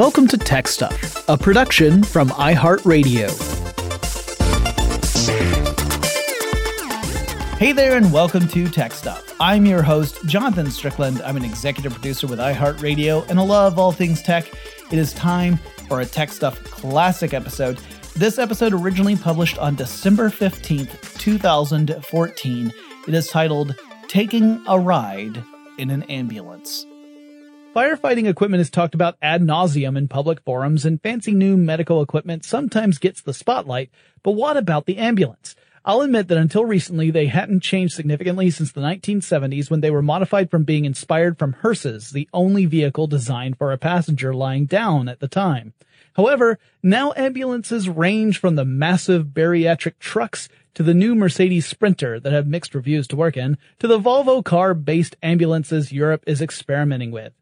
Welcome to Tech Stuff, a production from iHeartRadio. Hey there, and welcome to Tech Stuff. I'm your host, Jonathan Strickland. I'm an executive producer with iHeartRadio, and I love all things tech. It is time for a Tech Stuff classic episode. This episode originally published on December 15th, 2014. It is titled Taking a Ride in an Ambulance. Firefighting equipment is talked about ad nauseum in public forums, and fancy new medical equipment sometimes gets the spotlight. But what about the ambulance? I'll admit that until recently, they hadn't changed significantly since the 1970s when they were modified from being inspired from hearses, the only vehicle designed for a passenger lying down at the time. However, now ambulances range from the massive bariatric trucks to the new Mercedes Sprinter that have mixed reviews to work in, to the Volvo car-based ambulances Europe is experimenting with.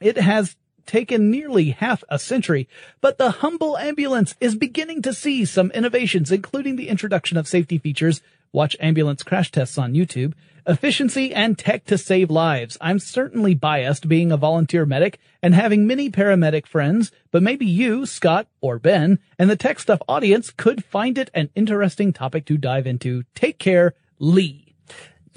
It has taken nearly half a century, but the humble ambulance is beginning to see some innovations, including the introduction of safety features, watch ambulance crash tests on YouTube, efficiency and tech to save lives. I'm certainly biased being a volunteer medic and having many paramedic friends, but maybe you, Scott or Ben, and the tech stuff audience could find it an interesting topic to dive into. Take care, Lee.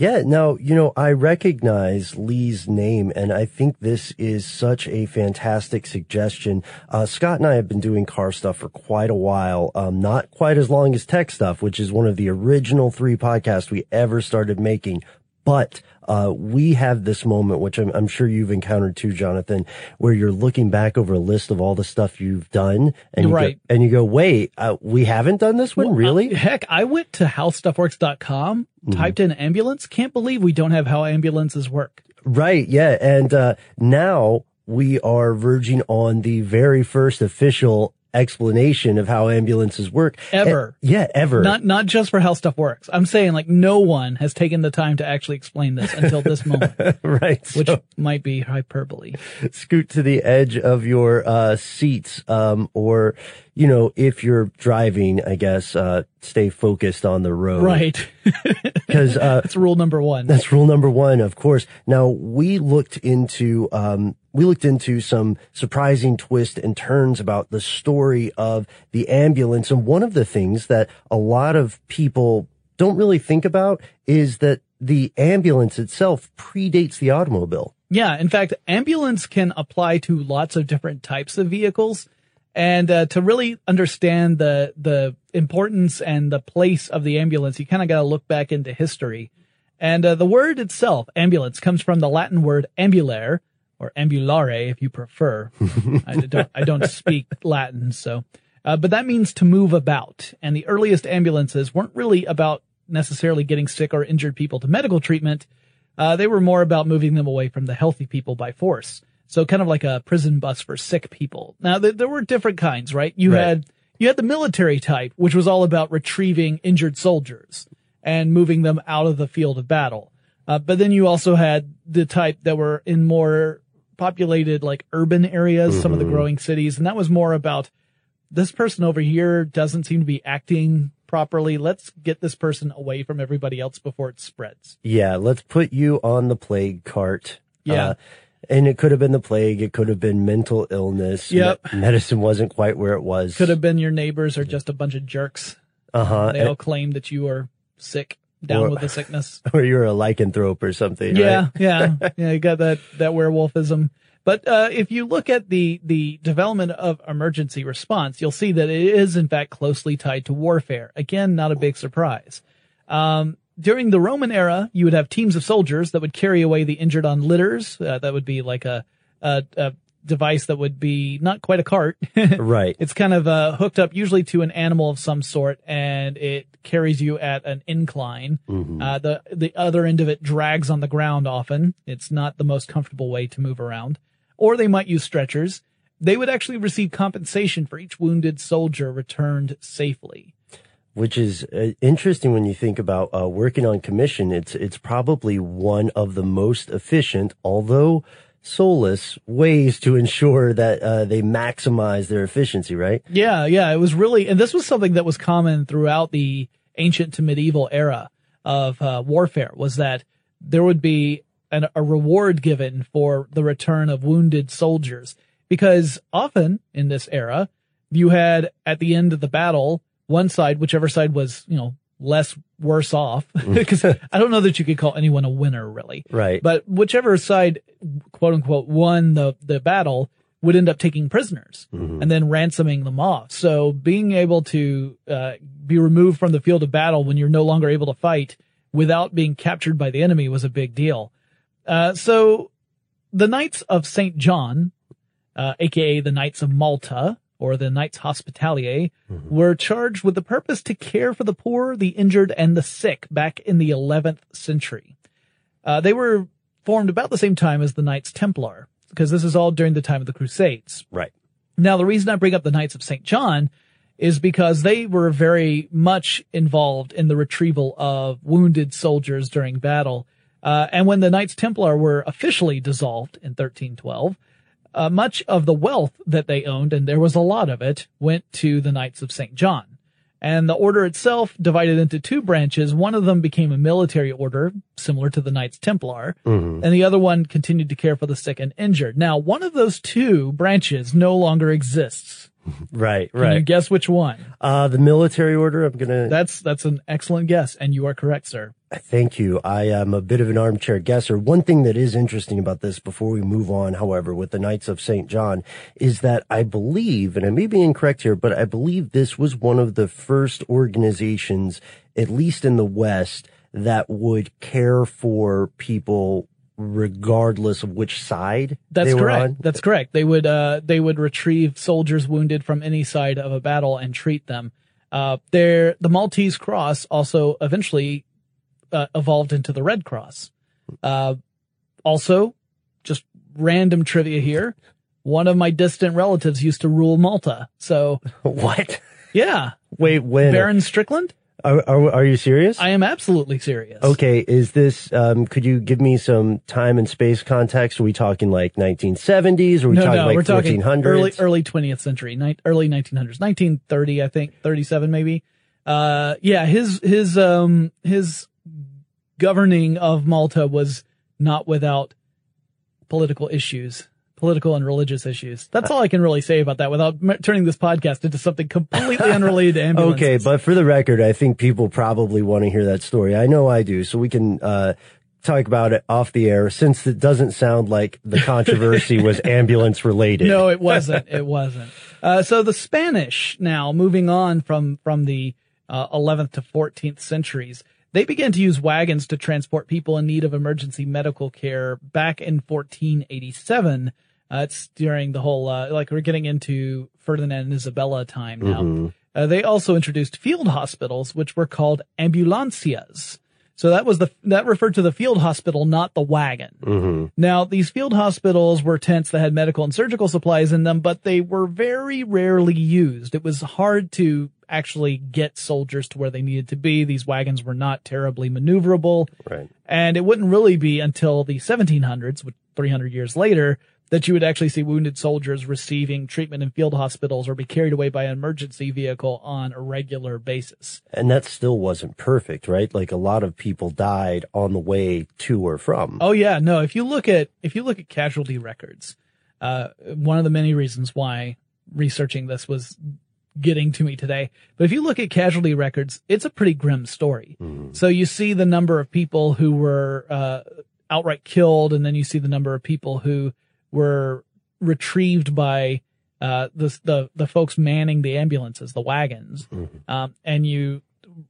Yeah, now, you know, I recognize Lee's name and I think this is such a fantastic suggestion. Uh, Scott and I have been doing car stuff for quite a while. Um, not quite as long as tech stuff, which is one of the original three podcasts we ever started making. But uh, we have this moment, which I'm, I'm, sure you've encountered too, Jonathan, where you're looking back over a list of all the stuff you've done, and you right. go, and you go, "Wait, uh, we haven't done this one, well, really?" Uh, heck, I went to howstuffworks.com, mm-hmm. typed in ambulance. Can't believe we don't have how ambulances work. Right? Yeah, and uh, now we are verging on the very first official explanation of how ambulances work. Ever. And, yeah, ever. Not, not just for how stuff works. I'm saying like no one has taken the time to actually explain this until this moment. right. Which so, might be hyperbole. Scoot to the edge of your, uh, seats, um, or, you know, if you're driving, I guess, uh, stay focused on the road. Right. Because, uh, that's rule number one. That's rule number one, of course. Now, we looked into, um, we looked into some surprising twists and turns about the story of the ambulance. And one of the things that a lot of people don't really think about is that the ambulance itself predates the automobile. Yeah. In fact, ambulance can apply to lots of different types of vehicles. And uh, to really understand the the importance and the place of the ambulance, you kind of got to look back into history. And uh, the word itself, ambulance, comes from the Latin word ambulare, or ambulare if you prefer. I don't I don't speak Latin, so uh, but that means to move about. And the earliest ambulances weren't really about necessarily getting sick or injured people to medical treatment. Uh, they were more about moving them away from the healthy people by force. So kind of like a prison bus for sick people. Now th- there were different kinds, right? You right. had you had the military type, which was all about retrieving injured soldiers and moving them out of the field of battle. Uh, but then you also had the type that were in more populated like urban areas, mm-hmm. some of the mm-hmm. growing cities, and that was more about this person over here doesn't seem to be acting properly. Let's get this person away from everybody else before it spreads. Yeah, let's put you on the plague cart. Yeah. Uh, and it could have been the plague. It could have been mental illness. Yep. Me- medicine wasn't quite where it was. Could have been your neighbors or just a bunch of jerks. Uh huh. They all claim that you are sick, down or, with the sickness. Or you're a lycanthrope or something. Yeah. Right? yeah. Yeah. You got that, that werewolfism. But, uh, if you look at the, the development of emergency response, you'll see that it is in fact closely tied to warfare. Again, not a big surprise. Um, during the Roman era, you would have teams of soldiers that would carry away the injured on litters. Uh, that would be like a, a, a, device that would be not quite a cart. right. It's kind of uh, hooked up usually to an animal of some sort, and it carries you at an incline. Mm-hmm. Uh, the the other end of it drags on the ground. Often, it's not the most comfortable way to move around. Or they might use stretchers. They would actually receive compensation for each wounded soldier returned safely which is uh, interesting when you think about uh, working on commission. It's it's probably one of the most efficient, although soulless, ways to ensure that uh, they maximize their efficiency. Right? Yeah, yeah. It was really, and this was something that was common throughout the ancient to medieval era of uh, warfare. Was that there would be an, a reward given for the return of wounded soldiers. because often in this era, you had at the end of the battle, one side, whichever side was, you know, less worse off, because I don't know that you could call anyone a winner really. Right. But whichever side, quote unquote, won the, the battle would end up taking prisoners Mhm. and then ransoming them off. So being able to, uh, be removed from the field of battle when you're no longer able to fight without being captured by the enemy was a big deal. Uh, so the Knights of St. John, uh, aka the Knights of Malta, or the Knights Hospitaller, were charged with the purpose to care for the poor, the injured, and the sick back in the 11th century. Uh, they were formed about the same time as the Knights Templar, because this is all during the time of the Crusades. Right. Now, the reason I bring up the Knights of St. John is because they were very much involved in the retrieval of wounded soldiers during battle. Uh, and when the Knights Templar were officially dissolved in 1312, uh, much of the wealth that they owned, and there was a lot of it, went to the Knights of St. John. And the order itself divided into two branches. One of them became a military order, similar to the Knights Templar, Mhm. and the other one continued to care for the sick and injured. Now, one of those two branches no longer exists. Right. Right. Can you guess which one? Uh, the military order. I'm gonna. That's that's an excellent guess, and you are correct, sir. Thank you. I am a bit of an armchair guesser. One thing that is interesting about this before we move on, however, with the Knights of St. John is that I believe, and I may be incorrect here, but I believe this was one of the first organizations, at least in the West, that would care for people regardless of which side That's they were correct. on. That's correct. They would uh they would retrieve soldiers wounded from any side of a battle and treat them. Uh, there the Maltese Cross also eventually uh, evolved into the Red Cross. Uh, also, just random trivia here. One of my distant relatives used to rule Malta. So what? yeah, Wait, when? Baron Strickland. Are, are, are you serious? I am absolutely serious. Okay, is this, um, could you give me some time and space context? Are we talking like 1970s? Are we no, talking no, like we're talking 1400s? early early 20th century, ni- early 1900s, 1930, I think, 37 maybe. Uh, yeah, his his um his governing of Malta was not without political issues, political and religious issues. That's all I can really say about that without m- turning this podcast into something completely unrelated to ambulances. Okay, but for the record, I think people probably want to hear that story. I know I do, so we can, uh, talk about it off the air since it doesn't sound like the controversy was ambulance related. No, it wasn't. It wasn't. Uh, so the Spanish now moving on from, from the, uh, 11th to 14th centuries, they began to use wagons to transport people in need of emergency medical care back in 1487. Uh, it's during the whole, uh, like we're getting into Ferdinand and Isabella time now. Uh, they also introduced field hospitals, which were called ambulancias. So that was the, that referred to the field hospital, not the wagon. hmm Now, these field hospitals were tents that had medical and surgical supplies in them, but they were very rarely used. It was hard to actually get soldiers to where they needed to be. These wagons were not terribly maneuverable. Right. And it wouldn't really be until the 1700s, 300 years later, that you would actually see wounded soldiers receiving treatment in field hospitals or be carried away by an emergency vehicle on a regular basis. And that still wasn't perfect, right? Like a lot of people died on the way to or from. Oh yeah, no. If you look at if you look at casualty records, uh, one of the many reasons why researching this was getting to me today. But if you look at casualty records, it's a pretty grim story. So you see the number of people who were uh, outright killed, and then you see the number of people who were retrieved by uh, the the the folks manning the ambulances, the wagons, um, and you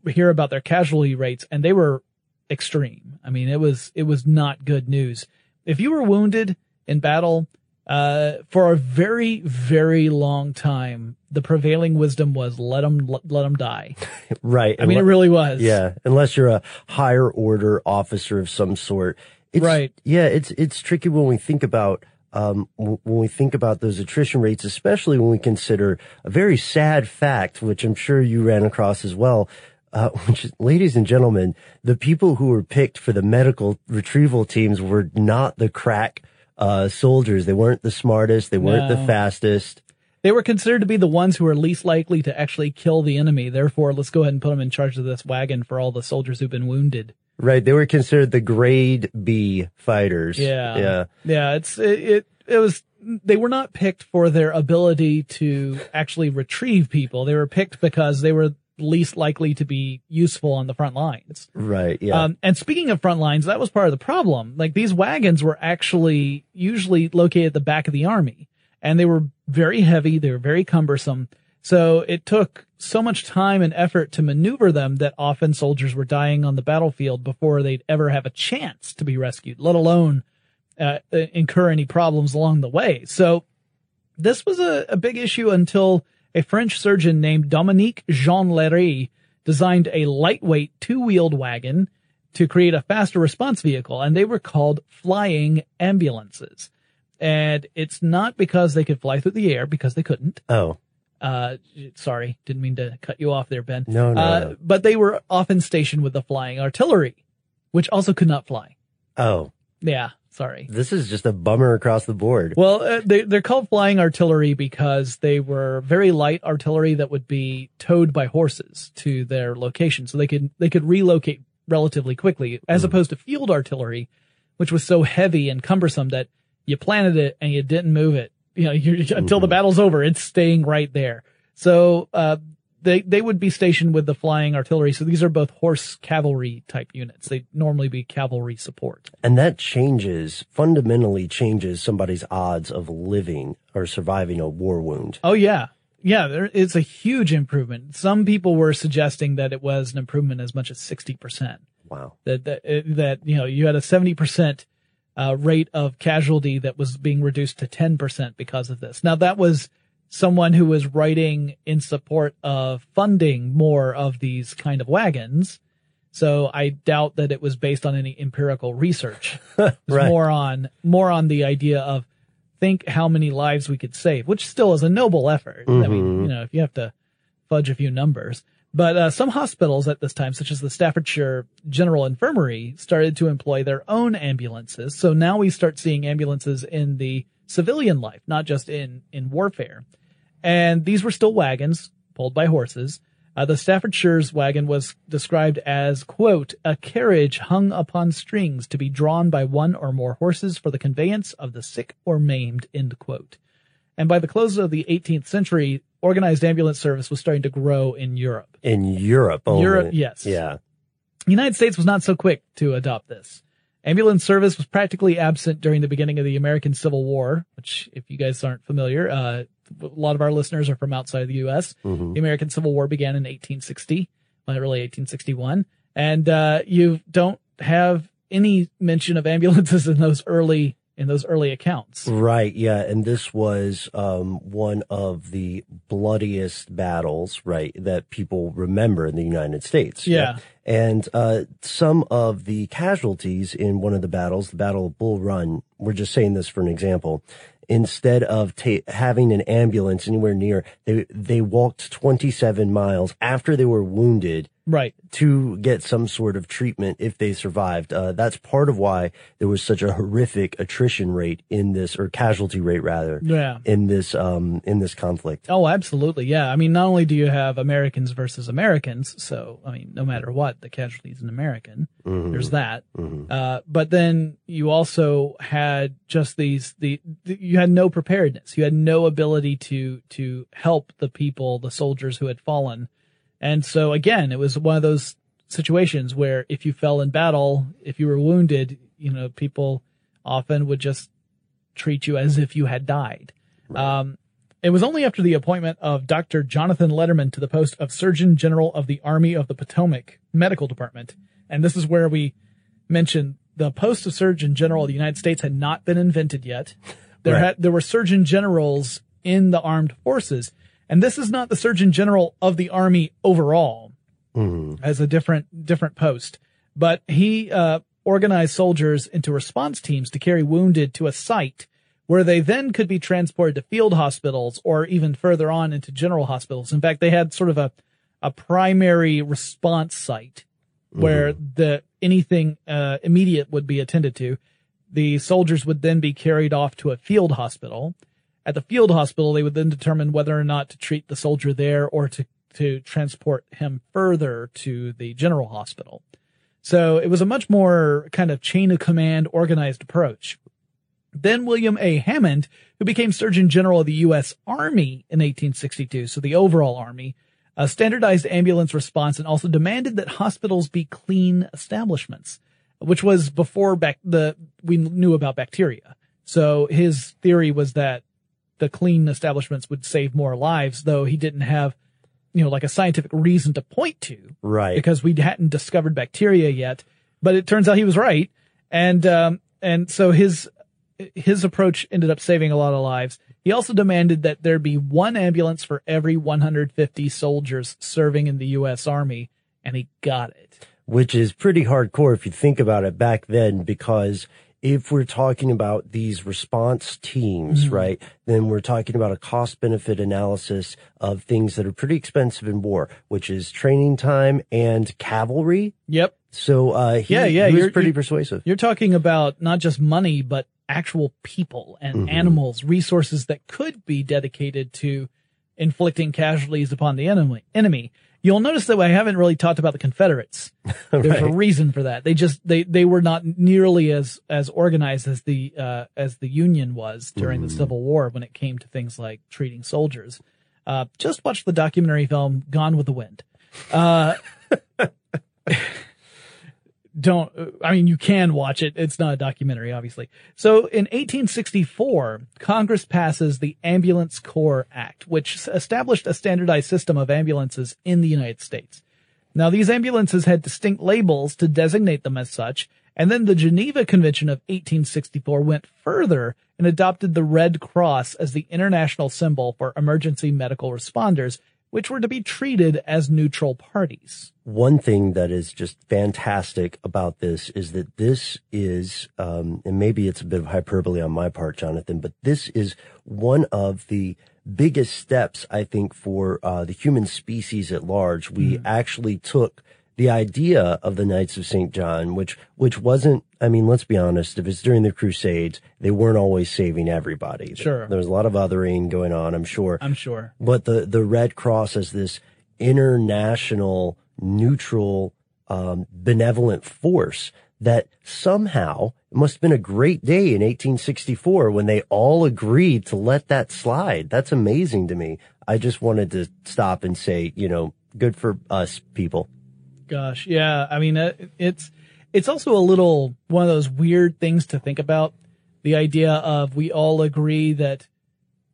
hear about their casualty rates, and they were extreme. I mean, it was it was not good news. If you were wounded in battle, uh, for a very very long time, the prevailing wisdom was let them let them die. Right. I mean, it really was. Yeah, unless you're a higher order officer of some sort. It's, Right. Yeah, it's it's tricky when we think about um w- when we think about those attrition rates, especially when we consider a very sad fact, which I'm sure you ran across as well. Uh, which ladies and gentlemen, the people who were picked for the medical retrieval teams were not the crack uh, soldiers. They weren't the smartest. They weren't the fastest. They were considered to be the ones who were least likely to actually kill the enemy. Therefore, let's go ahead and put them in charge of this wagon for all the soldiers who've been wounded. Right. They were considered the grade B fighters. Yeah. Yeah. Yeah. It's, it, it, it was they were not picked for their ability to actually retrieve people. They were picked because they were least likely to be useful on the front lines. Right. Yeah. Um, and speaking of front lines, that was part of the problem. Like these wagons were actually usually located at the back of the army and they were very heavy. They were very cumbersome. So it took so much time and effort to maneuver them that often soldiers were dying on the battlefield before they'd ever have a chance to be rescued, let alone uh, incur any problems along the way. So this was a, a big issue until a French surgeon named Dominique Jean Larrey designed a lightweight two-wheeled wagon to create a faster response vehicle, and they were called flying ambulances. And it's not because they could fly through the air, because they couldn't. Oh. Uh, sorry, didn't mean to cut you off there, Ben. No, no, uh, no. But they were often stationed with the flying artillery, which also could not fly. Oh. Yeah. Sorry. This is just a bummer across the board. Well, uh, they, they're called flying artillery because they were very light artillery that would be towed by horses to their location. So they could, they could relocate relatively quickly as mm. opposed to field artillery, which was so heavy and cumbersome that you planted it and you didn't move it. You know, until mm-hmm. the battle's over, it's staying right there. So, uh, they they would be stationed with the flying artillery. So these are both horse cavalry type units. They'd normally be cavalry support. And that changes fundamentally changes somebody's odds of living or surviving a war wound. Oh yeah. Yeah, there, it's a huge improvement. Some people were suggesting that it was an improvement as much as 60%. Wow. That, that, that, you know, you had a 70%, uh, rate of casualty that was being reduced to 10% because of this. Now that was, someone who was writing in support of funding more of these kind of wagons. So I doubt that it was based on any empirical research. It was right. more on, more on the idea of think how many lives we could save, which still is a noble effort. Mm-hmm. I mean, mm-hmm. you know, if you have to fudge a few numbers, but uh, some hospitals at this time, such as the Staffordshire General Infirmary, started to employ their own ambulances. So now we start seeing ambulances in the civilian life, not just in in warfare. And these were still wagons pulled by horses. Uh, the Staffordshire's wagon was described as, quote, a carriage hung upon strings to be drawn by one or more horses for the conveyance of the sick or maimed, end quote. And by the close of the 18th century, organized ambulance service was starting to grow in Europe. In Europe only. Europe, yes. Yeah. The United States was not so quick to adopt this. Ambulance service was practically absent during the beginning of the American Civil War, which, if you guys aren't familiar, uh, a lot of our listeners are from outside the U.S. Mm-hmm. The American Civil War began in 1860, well, early 1861, and uh, you don't have any mention of ambulances in those early in those early accounts. Right. Yeah. And this was, um, one of the bloodiest battles, right, that people remember in the United States. Yeah. And, uh, some of the casualties in one of the battles, the Battle of Bull Run, we're just saying this for an example, instead of ta- having an ambulance anywhere near, they, they walked 27 miles after they were wounded right. to get some sort of treatment if they survived. Uh, that's part of why there was such a horrific attrition rate in this or casualty rate rather yeah. in this um in this conflict. Oh absolutely. Yeah. I mean not only do you have americans versus americans so i mean no matter what the casualty is an american. Mm-hmm. there's that. Mm-hmm. uh, but then you also had just these the, the you had no preparedness. You had no ability to to help the people the soldiers who had fallen and so again, it was one of those situations where if you fell in battle, if you were wounded, you know, people often would just treat you as if you had died. Right. Um, it was only after the appointment of Dr. Jonathan Letterman to the post of Surgeon General of the Army of the Potomac Medical Department. And this is where we mentioned the post of Surgeon General of the United States had not been invented yet. There right. had, there were surgeon generals in the armed forces. And this is not the Surgeon General of the Army overall mm. as a different, different post, but he, uh, organized soldiers into response teams to carry wounded to a site where they then could be transported to field hospitals or even further on into general hospitals. In fact, they had sort of a, a primary response site where mm-hmm. the anything uh, immediate would be attended to. The soldiers would then be carried off to a field hospital. At the field hospital, they would then determine whether or not to treat the soldier there or to, to transport him further to the general hospital. So it was a much more kind of chain of command organized approach. Then William A. Hammond, who became Surgeon General of the U.S. Army in 1862, so the overall Army, uh, standardized ambulance response and also demanded that hospitals be clean establishments, which was before back the we knew about bacteria. So his theory was that the clean establishments would save more lives, though he didn't have, you know, like a scientific reason to point to, Right. because we hadn't discovered bacteria yet. But it turns out he was right, and um, and so his his approach ended up saving a lot of lives. He also demanded that there be one ambulance for every 150 soldiers serving in the U.S. Army, and he got it. which is pretty hardcore if you think about it back then, because if we're talking about these response teams, Mm-hmm. right, then we're talking about a cost benefit analysis of things that are pretty expensive in war, which is training time and cavalry. Yep. So, uh, he, Yeah, yeah, he was you're- pretty you're- persuasive. You're talking about not just money, but actual people and animals, resources that could be dedicated to inflicting casualties upon the enemy. Enemy. You'll notice that I haven't really talked about the Confederates. There's a reason for that. They just they they were not nearly as as organized as the uh, as the Union was during the Civil War when it came to things like treating soldiers. Uh, just watch the documentary film Gone with the Wind. Uh, don't uh, I mean you can watch it. It's not a documentary, obviously. So in 1864, Congress passes the Ambulance Corps Act, which established a standardized system of ambulances in the United States. Now these ambulances had distinct labels to designate them as such, and then the Geneva Convention of 1864 went further and adopted the Red Cross as the international symbol for emergency medical responders, which were to be treated as neutral parties. One thing that is just fantastic about this is that this is, um, and maybe it's a bit of hyperbole on my part, Jonathan, but this is one of the biggest steps, I think, for uh, the human species at large. We actually took the idea of the Knights of St. John, which, which wasn't, I mean, let's be honest, if it's during the Crusades, they weren't always saving everybody. Sure. There was a lot of othering going on, I'm sure I'm sure. but the the Red Cross as this international neutral um, benevolent force that somehow it must have been a great day in 1864 when they all agreed to let that slide. That's amazing to me. I just wanted to stop and say, you know, good for us people. Gosh, yeah. I mean, uh, it's it's also a little one of those weird things to think about. The idea of we all agree that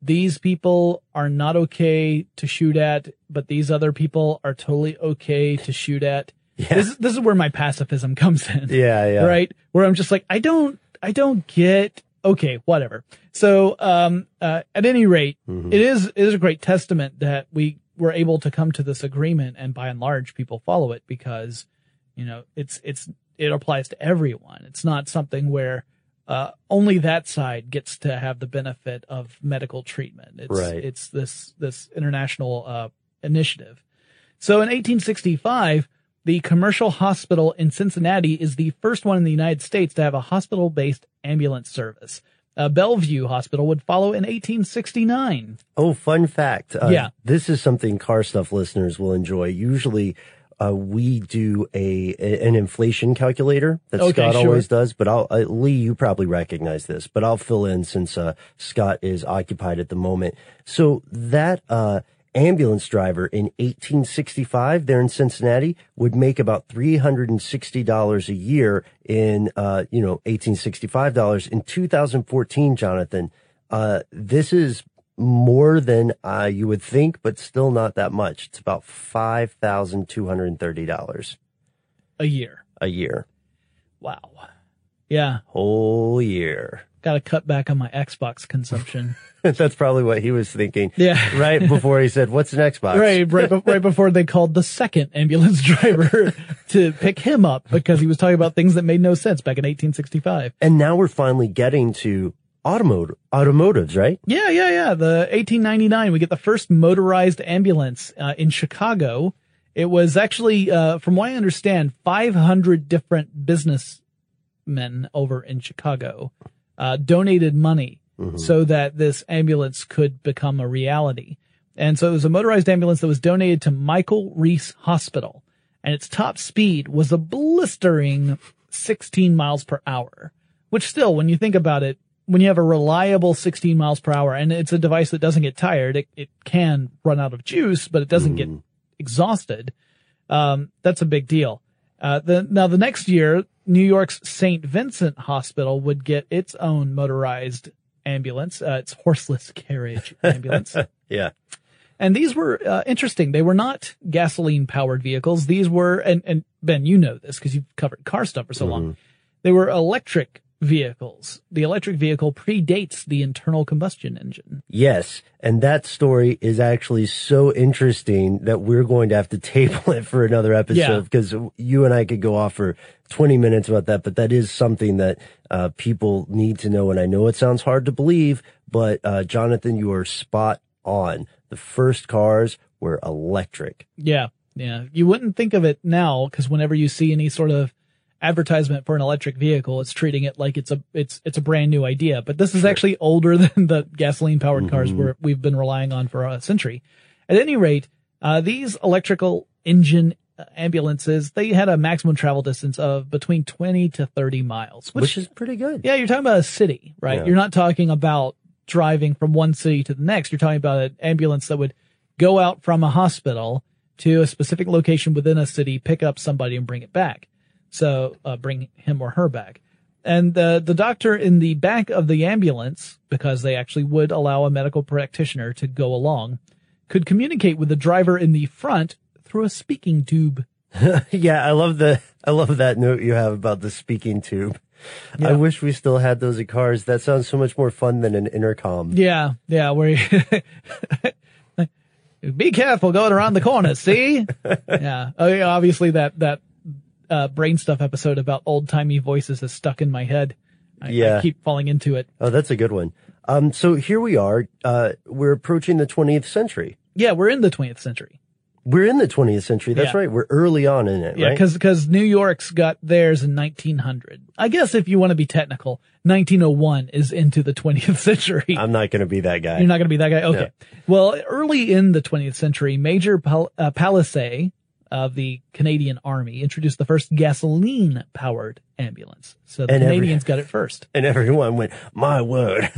these people are not okay to shoot at, but these other people are totally okay to shoot at. Yeah. This is this is where my pacifism comes in. Yeah, yeah. Right? Where I'm just like, I don't I don't get okay, whatever. So um uh at any rate, Mm-hmm. it is it is a great testament that we were able to come to this agreement and by and large people follow it because you know it's it's it applies to everyone. It's not something where uh, only that side gets to have the benefit of medical treatment. It's Right. it's this this international uh, initiative. So in 1865, the commercial hospital in Cincinnati is the first one in the United States to have a hospital-based ambulance service. Uh, Bellevue Hospital would follow in 1869. Oh, fun fact. Uh, Yeah. This is something car stuff listeners will enjoy. Usually, uh, we do a, an inflation calculator that Okay, Scott sure. always does, but I'll, uh, Lee, you probably recognize this, but I'll fill in since, uh, Scott is occupied at the moment. So that, uh, ambulance driver in 1865 there in Cincinnati would make about $360 a year in, uh, you know, 1865 dollars. In 2014, Jonathan, uh, this is more than uh, you would think, but still not that much. It's about five thousand two hundred thirty dollars A year. a year, Wow. Yeah. whole year. Got to cut back on my Xbox consumption. That's probably what he was thinking. Yeah. right before he said, "What's an Xbox?" right, right, be- right before they called the second ambulance driver to pick him up because he was talking about things that made no sense back in 1865. And now we're finally getting to automotive automotives, right? Yeah, yeah, yeah. The 1899, we get the first motorized ambulance uh, in Chicago. It was actually, uh, from what I understand, 500 different businessmen over in Chicago uh, donated money so that this ambulance could become a reality. And so it was a motorized ambulance that was donated to Michael Reese Hospital, and its top speed was a blistering 16 miles per hour, which still, when you think about it, when you have a reliable 16 miles per hour and it's a device that doesn't get tired, it, it can run out of juice, but it doesn't get exhausted. Um, that's a big deal. Uh, the, now the next year, New York's St. Vincent Hospital would get its own motorized ambulance, uh, its horseless carriage ambulance. Yeah. And these were uh, interesting. They were not gasoline powered vehicles. These were, and, and Ben, you know this because you've covered car stuff for so long. They were electric vehicles. The electric vehicle predates the internal combustion engine. Yes. And that story is actually so interesting that we're going to have to table it for another episode because you and I could go off for 20 minutes about that, but that is something that, uh, people need to know. And I know it sounds hard to believe, but, uh, Jonathan, you are spot on. The first cars were electric. Yeah. Yeah. You wouldn't think of it now because whenever you see any sort of advertisement for an electric vehicle, it's treating it like it's a, it's, it's a brand new idea. But this is actually older than the gasoline powered cars we're, we've been relying on for a century. At any rate, uh, these electrical engine uh, ambulances, they had a maximum travel distance of between 20 to 30 miles, which, Which is pretty good. yeah, you're talking about a city, right? Yeah. You're not talking about driving from one city to the next. You're talking about an ambulance that would go out from a hospital to a specific location within a city, pick up somebody and bring it back. So, uh, bring him or her back. And the, the doctor in the back of the ambulance, because they actually would allow a medical practitioner to go along, could communicate with the driver in the front through a speaking tube. Yeah, I love the I love that note you have about the speaking tube. I wish we still had those at cars. That sounds so much more fun than an intercom. Yeah, yeah, where you be careful going around the corner, see? yeah. Oh yeah, obviously that that uh brain stuff episode about old timey voices is stuck in my head. I, I Yeah. keep falling into it. Oh, that's a good one. Um, so here we are. Uh, we're approaching the 20th century. Yeah, we're in the 20th century. We're in the 20th century. That's Yeah. right. We're early on in it, Yeah, right? because because New York's got theirs in 1900. I guess if you want to be technical, 1901 is into the 20th century. I'm not going to be that guy. You're not going to be that guy. Okay. Well, early in the 20th century, Major Pal- uh, Palisade of the Canadian Army introduced the first gasoline powered ambulance. So the And every- Canadians got it first. and everyone went, my word.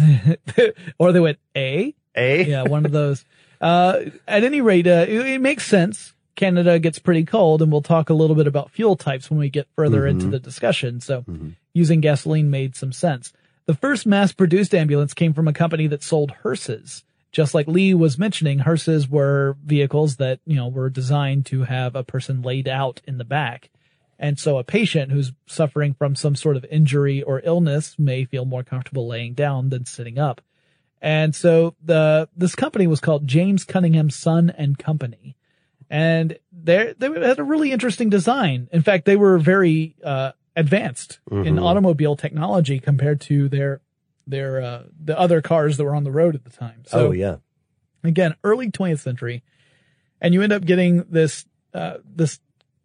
or they went, A? A? Yeah, one of those. Uh, at any rate, uh, it, it makes sense. Canada gets pretty cold and we'll talk a little bit about fuel types when we get further into the discussion. So using gasoline made some sense. The first mass produced ambulance came from a company that sold hearses. Just like Lee was mentioning, hearses were vehicles that, you know, were designed to have a person laid out in the back. And so a patient who's suffering from some sort of injury or illness may feel more comfortable laying down than sitting up. And so the, this company was called James Cunningham Son and Company. And they they had a really interesting design. In fact, they were very, uh, advanced in automobile technology compared to their, their, uh, the other cars that were on the road at the time. So oh, yeah. again, early 20th century, and you end up getting this, uh, this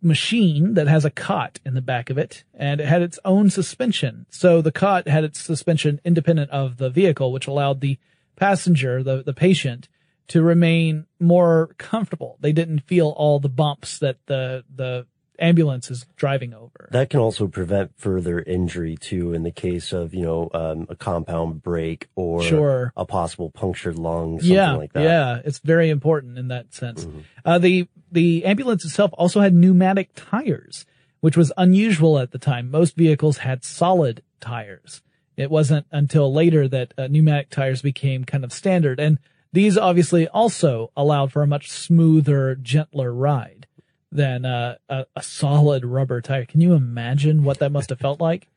machine that has a cot in the back of it, and it had its own suspension. So the cot had its suspension independent of the vehicle, which allowed the passenger, the, the patient, to remain more comfortable. They didn't feel all the bumps that the, the ambulance is driving over. That can also prevent further injury too in the case of, you know, um, a compound break or Sure. a possible punctured lung, something yeah, like that. Yeah, it's very important in that sense. Uh, the the ambulance itself also had pneumatic tires, which was unusual at the time. Most vehicles had solid tires. It wasn't until later that uh, pneumatic tires became kind of standard, and these obviously also allowed for a much smoother, gentler ride than uh, a, a solid rubber tire. Can you imagine what that must have felt like?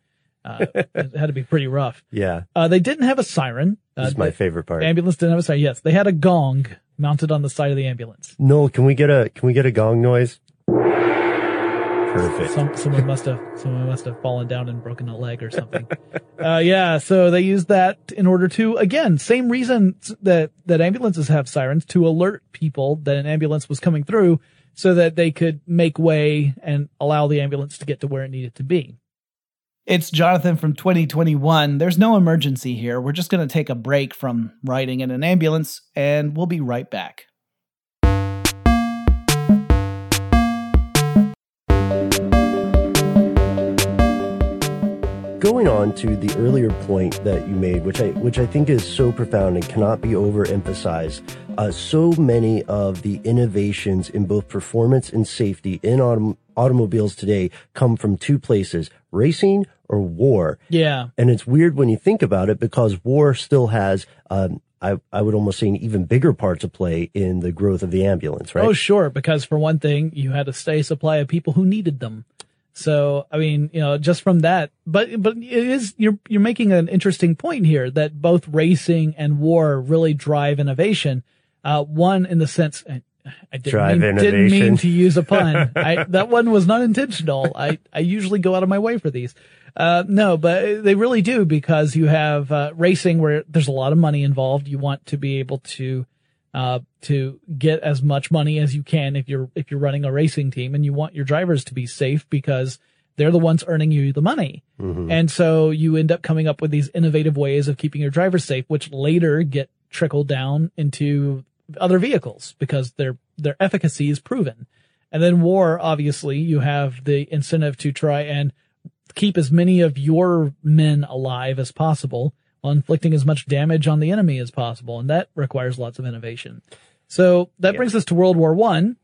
Uh, it had to be pretty rough. Yeah. Uh, they didn't have a siren. Uh, This is my favorite part. ambulance didn't have a siren. Yes, they had a gong mounted on the side of the ambulance. Noel, can we get a, can we get a gong noise? Perfect. Some, someone must have someone must have fallen down and broken a leg or something. uh, yeah, so they used that in order to again same reason that that ambulances have sirens to alert people that an ambulance was coming through, so that they could make way and allow the ambulance to get to where it needed to be. It's Jonathan from 2021. There's no emergency here. We're just going to take a break from riding in an ambulance, and we'll be right back. Going on to the earlier point that you made, which I which I think is so profound and cannot be overemphasized. Uh, so many of the innovations in both performance and safety in autom- automobiles today come from two places: racing or war. Yeah. And it's weird when you think about it because war still has, um, I, I would almost say an even bigger part to play in the growth of the ambulance, right? Oh, sure. Because for one thing, you had a steady supply of people who needed them. So, I mean, you know, just from that, but, but it is, you're, you're making an interesting point here that both racing and war really drive innovation. Uh, one in the sense, I didn't, Drive mean, didn't mean to use a pun. I, that one was not intentional. I, I usually go out of my way for these. Uh, no, but they really do because you have, uh, racing where there's a lot of money involved. You want to be able to, uh, to get as much money as you can if you're, if you're running a racing team and you want your drivers to be safe because they're the ones earning you the money. And so you end up coming up with these innovative ways of keeping your drivers safe, which later get trickled down into other vehicles because their, their efficacy is proven. And then war, obviously, you have the incentive to try and keep as many of your men alive as possible while inflicting as much damage on the enemy as possible. And that requires lots of innovation. So that brings us to World War One,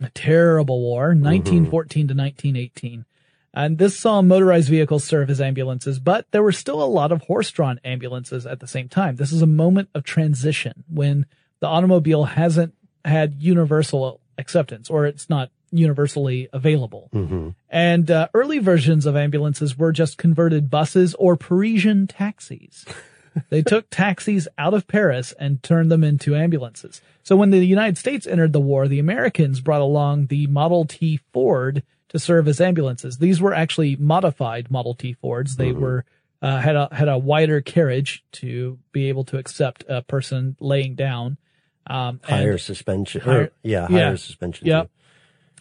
a terrible war, mm-hmm. 1914 to 1918. And this saw motorized vehicles serve as ambulances, but there were still a lot of horse-drawn ambulances at the same time. This is a moment of transition when the automobile hasn't had universal acceptance or it's not universally available. And uh, early versions of ambulances were just converted buses or Parisian taxis. they took taxis out of Paris and turned them into ambulances. So when the United States entered the war, the Americans brought along the Model T Ford to serve as ambulances. These were actually modified Model T Fords. They were uh, had a had a wider carriage to be able to accept a person laying down. Um, higher suspension. Higher- yeah, yeah. higher suspension. Yep. too.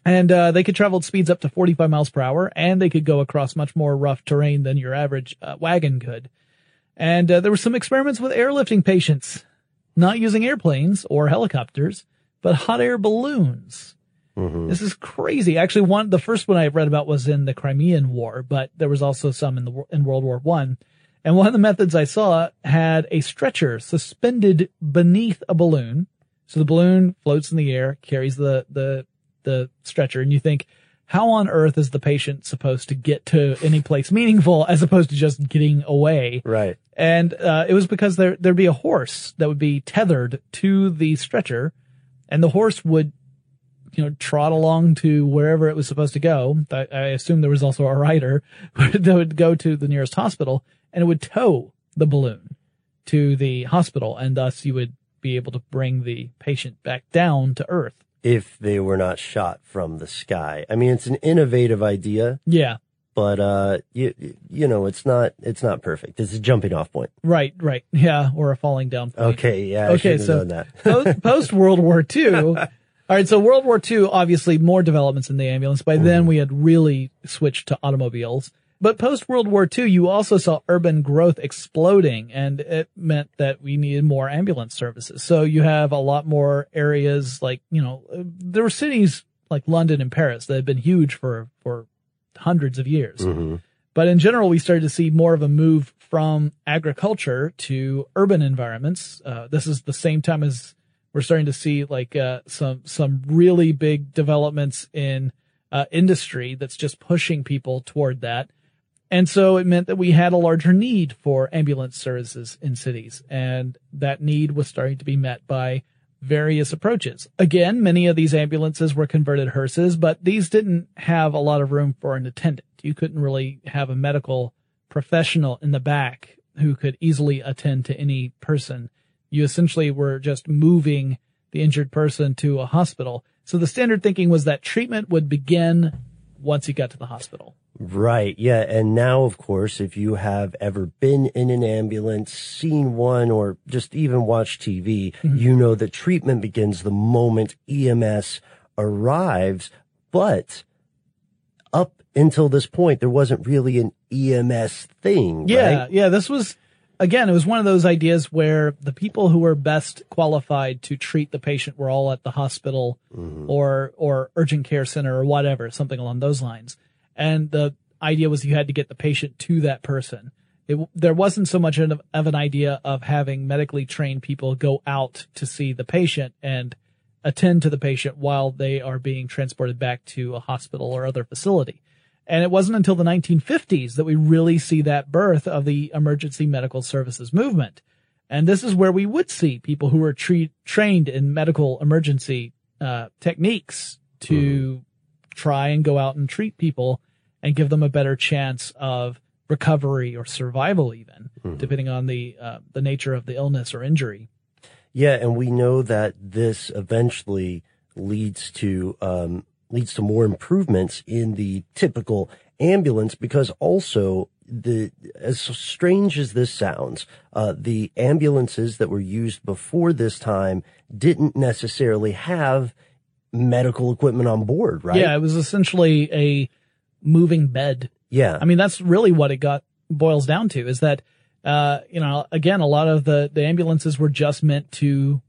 And uh, they could travel at speeds up to 45 miles per hour, and they could go across much more rough terrain than your average uh, wagon could. And uh, there were some experiments with airlifting patients, not using airplanes or helicopters, but hot air balloons. This is crazy. Actually, one the first one I read about was in the Crimean War, but there was also some in the in World War One. And one of the methods I saw had a stretcher suspended beneath a balloon. So the balloon floats in the air, carries the, the, the stretcher, and you think, how on earth is the patient supposed to get to any place meaningful as opposed to just getting away? Right. And, uh, it was because there, there'd be a horse that would be tethered to the stretcher and the horse would, you know, trot along to wherever it was supposed to go. I, I assume there was also a rider that would go to the nearest hospital and it would tow the balloon to the hospital and thus you would be able to bring the patient back down to earth. If they were not shot from the sky. I mean, it's an innovative idea, Yeah. but, uh, you, you know, it's not, it's not perfect. It's a jumping off point. Right, right. Yeah. Or a falling down point. Okay. Yeah. Okay, so that. post, post World War II. All right, so World War II, obviously more developments in the ambulance. By then we had really switched to automobiles. But post World War II, you also saw urban growth exploding and it meant that we needed more ambulance services. So you have a lot more areas like, you know, there were cities like London and Paris that had been huge for, for hundreds of years. Mm-hmm. But in general, we started to see more of a move from agriculture to urban environments. Uh, this is the same time as we're starting to see like uh, some some really big developments in uh, industry that's just pushing people toward that. And so it meant that we had a larger need for ambulance services in cities, and that need was starting to be met by various approaches. Again, many of these ambulances were converted hearses, but these didn't have a lot of room for an attendant. You couldn't really have a medical professional in the back who could easily attend to any person. You essentially were just moving the injured person to a hospital. So the standard thinking was that treatment would begin once you got to the hospital. Right. Yeah. And now, of course, if you have ever been in an ambulance, seen one, or just even watched TV, mm-hmm. you know that treatment begins the moment EMS arrives. But up until this point, there wasn't really an EMS thing. Yeah, Right? yeah. This was again, it was one of those ideas where the people who were best qualified to treat the patient were all at the hospital mm-hmm. or or urgent care center or whatever, something along those lines. And the idea was you had to get the patient to that person. It, there wasn't so much of, of an idea of having medically trained people go out to see the patient and attend to the patient while they are being transported back to a hospital or other facility. And it wasn't until the 1950s that we really see that birth of the emergency medical services movement. And this is where we would see people who were tre- trained in medical emergency uh, techniques to mm-hmm. Try and go out and treat people and give them a better chance of recovery or survival, even mm-hmm. depending on the uh, the nature of the illness or injury. Yeah, and we know that this eventually leads to um, leads to more improvements in the typical ambulance because also the as strange as this sounds, uh, the ambulances that were used before this time didn't necessarily have medical equipment on board, right? Yeah, it was essentially a moving bed. Yeah. I mean, that's really what it got boils down to is that, uh, you know, again, a lot of the, the ambulances were just meant to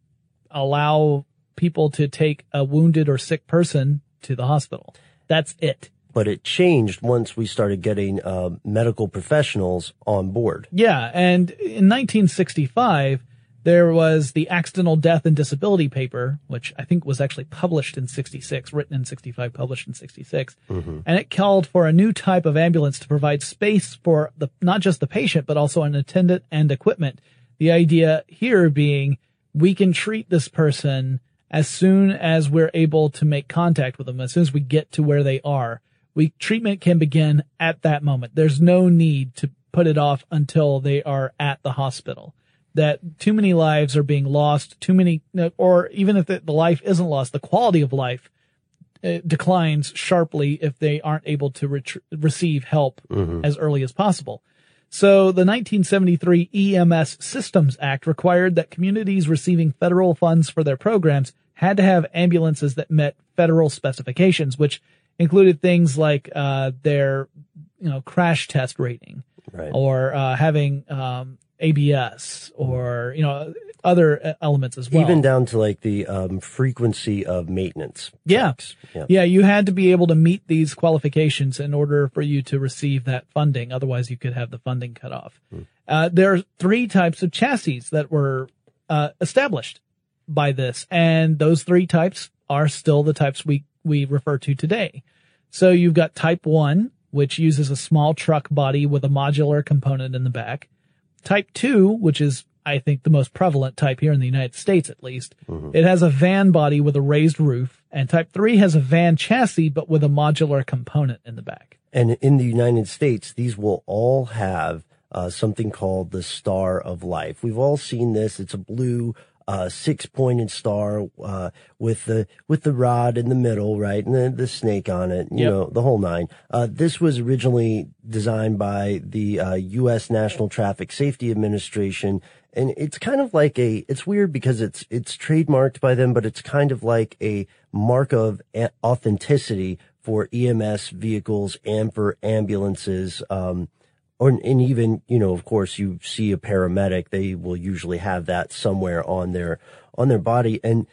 allow people to take a wounded or sick person to the hospital. That's it. But it changed once we started getting uh, medical professionals on board. Yeah, and in 1965, there was the accidental death and disability paper, which I think was actually published in 66, written in 65, published in 66. Mm-hmm. And it called for a new type of ambulance to provide space for the, not just the patient, but also an attendant and equipment. The idea here being we can treat this person as soon as we're able to make contact with them, as soon as we get to where they are. We, treatment can begin at that moment. There's no need to put it off until they are at the hospital. That too many lives are being lost, too many, or even if the, the life isn't lost, the quality of life uh, declines sharply if they aren't able to ret- receive help mm-hmm. as early as possible. So the 1973 EMS Systems Act required that communities receiving federal funds for their programs had to have ambulances that met federal specifications, which included things like uh, their you know crash test rating, right. or uh, having um, ABS, or you know other elements as well. Even down to like the um, frequency of maintenance. Yeah. yeah, yeah, you had to be able to meet these qualifications in order for you to receive that funding. Otherwise, you could have the funding cut off. Hmm. Uh, there are three types of chassis that were uh, established by this. And those three types are still the types we, we refer to today. So you've got type one, which uses a small truck body with a modular component in the back. Type two, which is, I think, the most prevalent type here in the United States, at least. Mm-hmm. It has a van body with a raised roof. And type three has a van chassis, but with a modular component in the back. And in the United States, these will all have uh, something called the Star of Life. We've all seen this. It's a blue uh, six pointed star, uh, with the, with the rod in the middle, right? And then the snake on it, you yep. know, the whole nine. Uh, this was originally designed by the, U.S. Uh, National Traffic Safety Administration. And it's kind of like a, it's weird because it's, it's trademarked by them, but it's kind of like a mark of authenticity for EMS vehicles and for ambulances. Um, or and even you know of course you see a paramedic they will usually have that somewhere on their on their body. And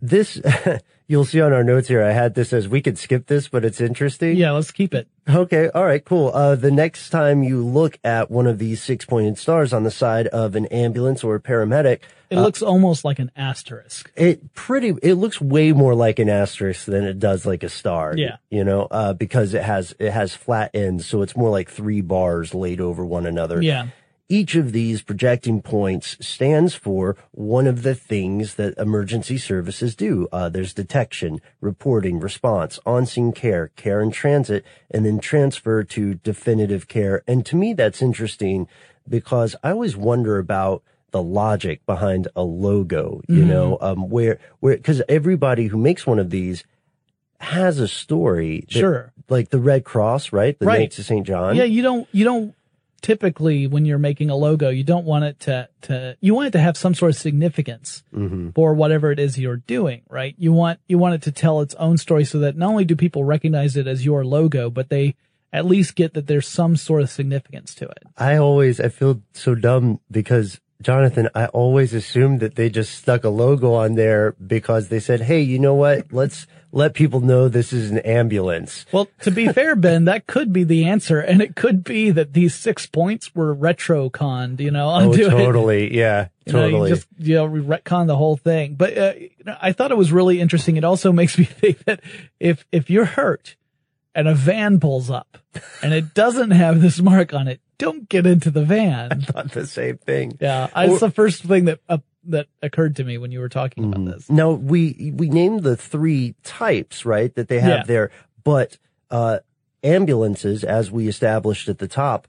this you'll see on our notes here i had this as we could skip this but it's interesting. Yeah let's keep it. Okay all right cool. Uh, the next time you look at one of these six pointed stars on the side of an ambulance or a paramedic it uh, looks almost like an asterisk. It pretty, it looks way more like an asterisk than it does like a star. Yeah. You know, uh, because it has, it has flat ends. So it's more like three bars laid over one another. Yeah. Each of these projecting points stands for one of the things that emergency services do. Uh, there's detection, reporting, response, on-scene care, care in transit, and then transfer to definitive care. And to me, that's interesting because I always wonder about the logic behind a logo, you mm-hmm. know, um, where, where, cause everybody who makes one of these has a story. That, sure. Like the Red Cross, right? The right. Knights of St. John. Yeah. You don't, you don't typically when you're making a logo, you don't want it to, to, you want it to have some sort of significance mm-hmm. for whatever it is you're doing, right? You want, you want it to tell its own story so that not only do people recognize it as your logo, but they, at least get that there's some sort of significance to it. I always, I feel so dumb because Jonathan, I always assumed that they just stuck a logo on there because they said, "Hey, you know what? Let's let people know this is an ambulance." Well, to be fair, Ben, that could be the answer, and it could be that these six points were retroconned. You know, Oh, onto it. totally. Yeah, You know, totally. you just you know retcon the whole thing. But uh, you know, I thought it was really interesting. It also makes me think that if if you're hurt and a van pulls up and it doesn't have this mark on it, don't get into the van. I thought the same thing. Yeah, I, it's the first thing that uh, that occurred to me when you were talking about this. No, we we named the three types, right? That they have Yeah. there, but uh, ambulances, as we established at the top,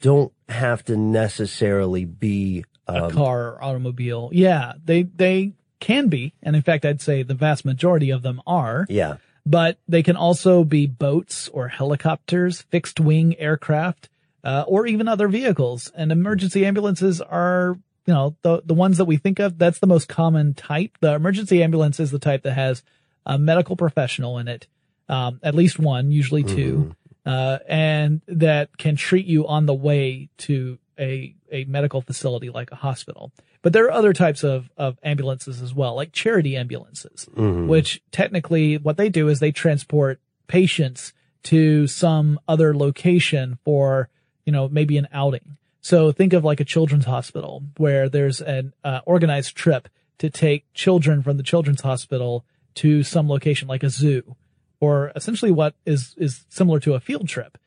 don't have to necessarily be. A Um, car or automobile. Yeah, they they can be, and in fact, I'd say the vast majority of them are. yeah, but they can also be boats or helicopters, fixed wing aircraft, uh, or even other vehicles. And emergency ambulances are, you know, the, the ones that we think of, that's the most common type. The emergency ambulance is the type that has a medical professional in it, um, at least one, usually 2 uh, and that can treat you on the way to a, a medical facility like a hospital. But there are other types of, of ambulances as well, like charity ambulances, which technically what they do is they transport patients to some other location for, you know, maybe an outing. So think of like a children's hospital where there's an uh, organized trip to take children from the children's hospital to some location like a zoo or essentially what is, is similar to a field trip.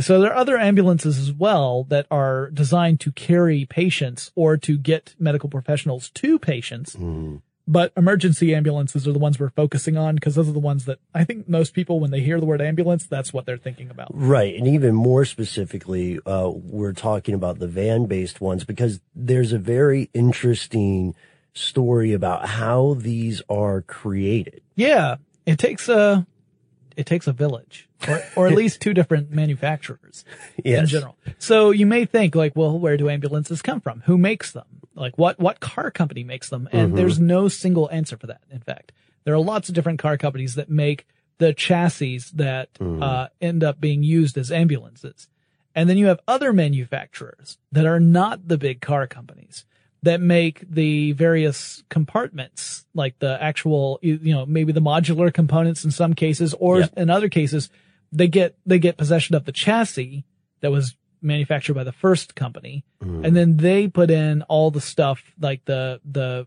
So there are other ambulances as well that are designed to carry patients or to get medical professionals to patients. But emergency ambulances are the ones we're focusing on because those are the ones that I think most people, when they hear the word ambulance, that's what they're thinking about. right. And even more specifically, uh, we're talking about the van-based ones because there's a very interesting story about how these are created. Yeah. It takes a, it takes a village or, or at least two different manufacturers. in general. So you may think like, well, where do ambulances come from? Who makes them? Like what, what car company makes them? And there's no single answer for that. In fact, there are lots of different car companies that make the chassis that, uh, end up being used as ambulances. And then you have other manufacturers that are not the big car companies that make the various compartments, like the actual, you know, maybe the modular components in some cases, or Yeah. in other cases, they get, they get possession of the chassis that was manufactured by the first company. Mm. And then they put in all the stuff like the, the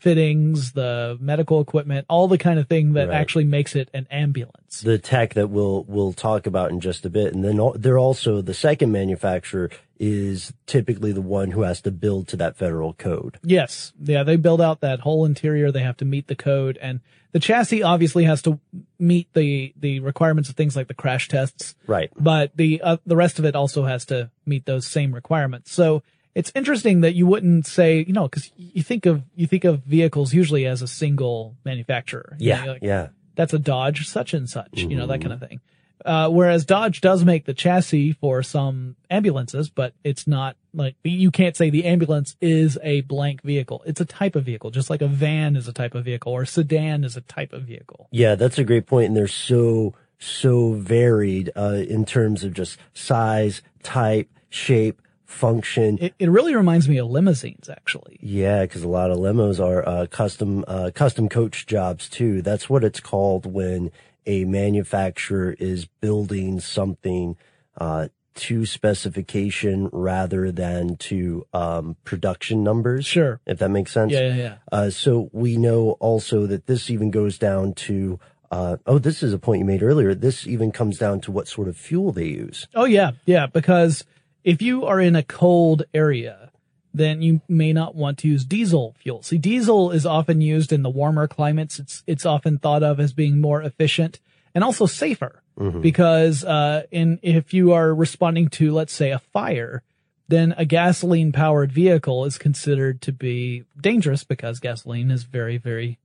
fittings, the medical equipment, all the kind of thing that Right. actually makes it an ambulance. the tech that we'll we'll talk about in just a bit, and then they're also the second manufacturer is typically the one who has to build to that federal code. Yes. Yeah. They build out that whole interior. They have to meet the code and the chassis obviously has to meet the, the requirements of things like the crash tests. Right. But the, uh, the rest of it also has to meet those same requirements. So it's interesting that you wouldn't say, you know, cause you think of, you think of vehicles usually as a single manufacturer. Yeah. like, yeah. that's a Dodge such and such, you know, that kind of thing. Uh, whereas Dodge does make the chassis for some ambulances, but it's not like you can't say the ambulance is a blank vehicle. It's a type of vehicle, just like a van is a type of vehicle or a sedan is a type of vehicle. Yeah, that's a great point, and they're so so varied uh, in terms of just size, type, shape, function. It, it really reminds me of limousines, actually. Yeah, because a lot of limos are uh, custom uh, custom coach jobs too. That's what it's called when a manufacturer is building something uh, to specification rather than to um, production numbers. Sure. if that makes sense. Yeah, yeah, yeah. Uh, so we know also that this even goes down to. Uh, oh, this is a point you made earlier. This even comes down to what sort of fuel they use. Oh yeah, yeah, because if you are in a cold area, then you may not want to use diesel fuel. See, diesel is often used in the warmer climates. It's, it's often thought of as being more efficient and also safer because, uh, in, if you are responding to, let's say, a fire, then a gasoline powered vehicle is considered to be dangerous because gasoline is very, very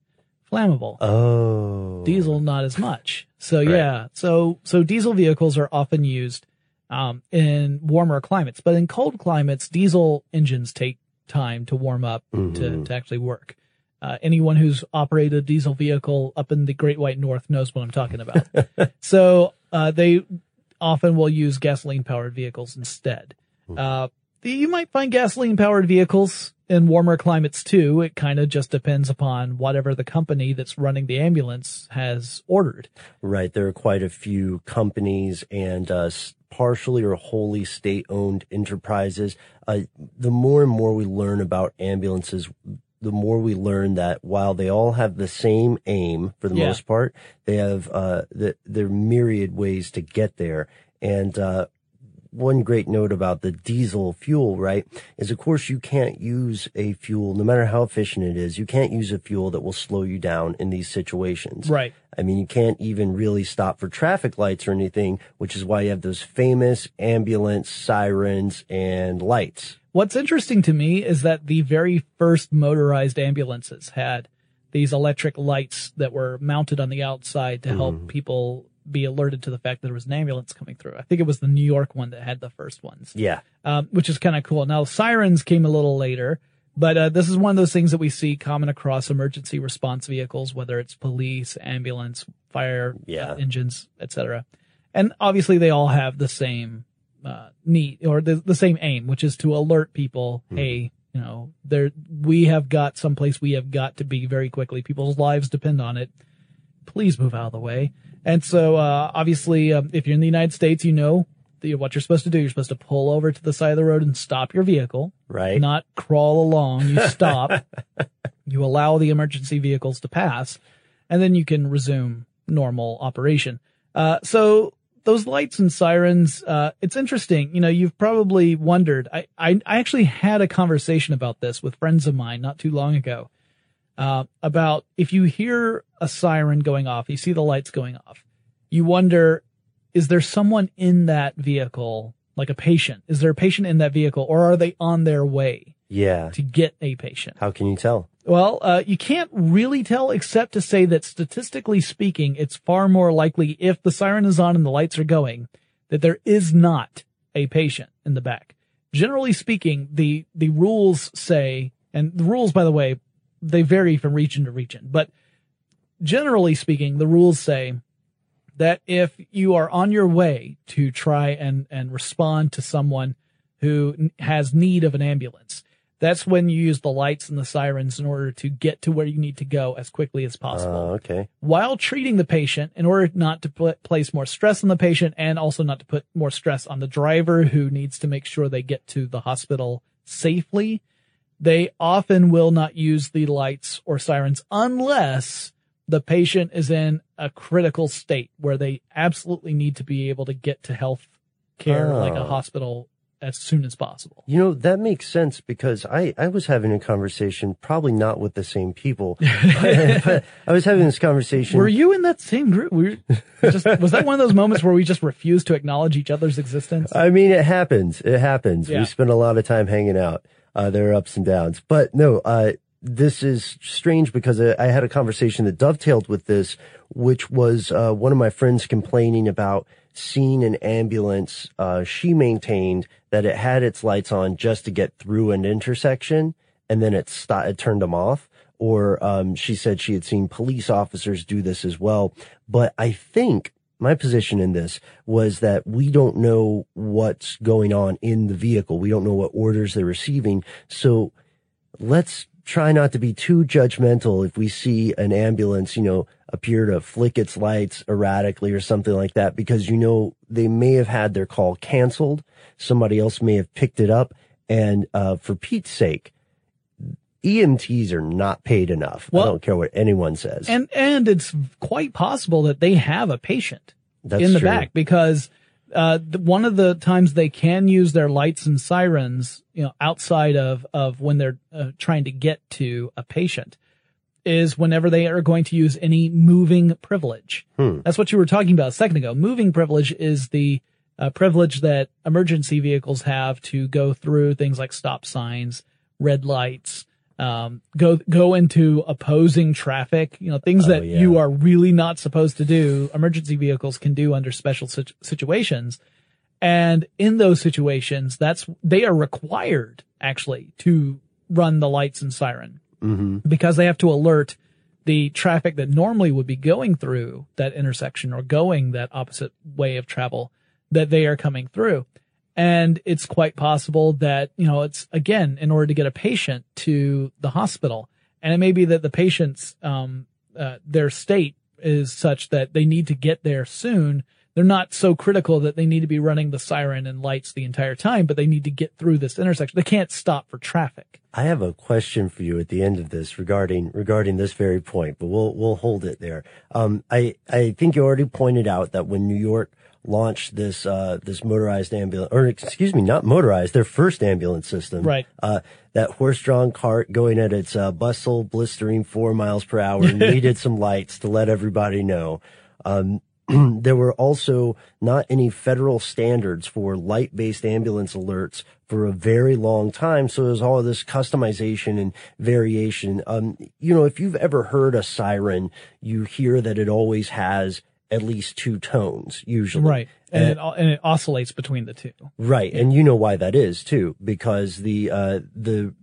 flammable. Oh, diesel not as much. So yeah. So so diesel vehicles are often used um, in warmer climates. But in cold climates diesel engines take time to warm up to, to actually work. Uh, anyone who's operated a diesel vehicle up in the great white north knows what i'm talking about. So uh, they often will use gasoline powered vehicles instead. Uh, you might find gasoline powered vehicles in warmer climates too, it kind of just depends upon whatever the company that's running the ambulance has ordered. Right. There are quite a few companies and uh, partially or wholly state owned enterprises. Uh, the more and more we learn about ambulances, the more we learn that while they all have the same aim for the Yeah. most part, they have uh, the, there are myriad ways to get there. And uh, one great note about the diesel fuel, right, is of course you can't use a fuel, no matter how efficient it is, you can't use a fuel that will slow you down in these situations. Right. I mean, you can't even really stop for traffic lights or anything, which is why you have those famous ambulance sirens and lights. What's interesting to me is that the very first motorized ambulances had these electric lights that were mounted on the outside to help mm-hmm. people be alerted to the fact that there was an ambulance coming through. I think it was the New York one that had the first ones. Yeah. um, which is kind of cool. Now, sirens came a little later, but uh, this is one of those things that we see common across emergency response vehicles, whether it's police, ambulance, fire Yeah. uh, engines, etc. And obviously, they all have the same uh, need or the, the same aim, which is to alert people, hey, you know, there we have got someplace we have got to be very quickly. People's lives depend on it. Please move out of the way. And so, uh, obviously, um, if you're in the United States, you know the, what you're supposed to do. You're supposed to pull over to the side of the road and stop your vehicle, Right. not crawl along. You stop. you allow the emergency vehicles to pass, and then you can resume normal operation. Uh, so those lights and sirens, uh, it's interesting. You know, you've probably wondered. I, I, I actually had a conversation about this with friends of mine not too long ago. Uh, about if you hear a siren going off, you see the lights going off, you wonder, is there someone in that vehicle, like a patient? Is there a patient in that vehicle or are they on their way yeah. to get a patient? How can you tell? Well, uh, you can't really tell except to say that statistically speaking, it's far more likely if the siren is on and the lights are going that there is not a patient in the back. Generally speaking, the, the rules say, and the rules, by the way, they vary from region to region, but generally speaking, the rules say that if you are on your way to try and, and respond to someone who has need of an ambulance, that's when you use the lights and the sirens in order to get to where you need to go as quickly as possible Uh, okay. while treating the patient in order not to put, place more stress on the patient and also not to put more stress on the driver who needs to make sure they get to the hospital safely. They often will not use the lights or sirens unless the patient is in a critical state where they absolutely need to be able to get to health care like a Oh. hospital as soon as possible. You know, that makes sense because I, I was having a conversation, probably not with the same people. but I was having this conversation. Were you in that same group? Were just, was that one of those moments where we just refused to acknowledge each other's existence? I mean, it happens. It happens. Yeah. We spend a lot of time hanging out. Uh, there are ups and downs, but no, uh, this is strange because I, I had a conversation that dovetailed with this, which was, uh, one of my friends complaining about seeing an ambulance. Uh, she maintained that it had its lights on just to get through an intersection and then it st- it turned them off. Or, um, she said she had seen police officers do this as well. But I think my position in this was that we don't know what's going on in the vehicle. We don't know what orders they're receiving. So let's try not to be too judgmental if we see an ambulance, you know, appear to flick its lights erratically or something like that, because you know, they may have had their call canceled. Somebody else may have picked it up. And, uh, for Pete's sake, EMTs are not paid enough. Well- I don't care what anyone says. And and it's quite possible that they have a patient That's in the true. back because uh, one of the times they can use their lights and sirens, you know, outside of of when they're uh, trying to get to a patient, is whenever they are going to use any moving privilege. Hmm. That's what you were talking about a second ago. Moving privilege is the uh, privilege that emergency vehicles have to go through things like stop signs, red lights, um, go go into opposing traffic. You know, things Oh, that yeah. you are really not supposed to do. Emergency vehicles can do under special situ- situations, and in those situations, that's they are required actually to run the lights and siren hmm because they have to alert the traffic that normally would be going through that intersection or going that opposite way of travel that they are coming through. And it's quite possible that, you know, it's again, in order to get a patient to the hospital. And it may be that the patient's, um, uh, their state is such that they need to get there soon. They're not so critical that they need to be running the siren and lights the entire time, but they need to get through this intersection. They can't stop for traffic. I have a question for you at the end of this regarding regarding this very point, but we'll we'll hold it there. Um, I I think you already pointed out that when New York launched this uh, this motorized ambulance, or excuse me, not motorized, their first ambulance system, right? Uh, that horse-drawn cart going at its uh, bustle, blistering four miles per hour needed some lights to let everybody know. Um, there were also not any federal standards for light-based ambulance alerts for a very long time. So there's all of this customization and variation. Um, you know, if you've ever heard a siren, you hear that it always has at least two tones, usually. Right. And, and, it, and it oscillates between the two. Right. Yeah. And you know why that is too, because the, uh, the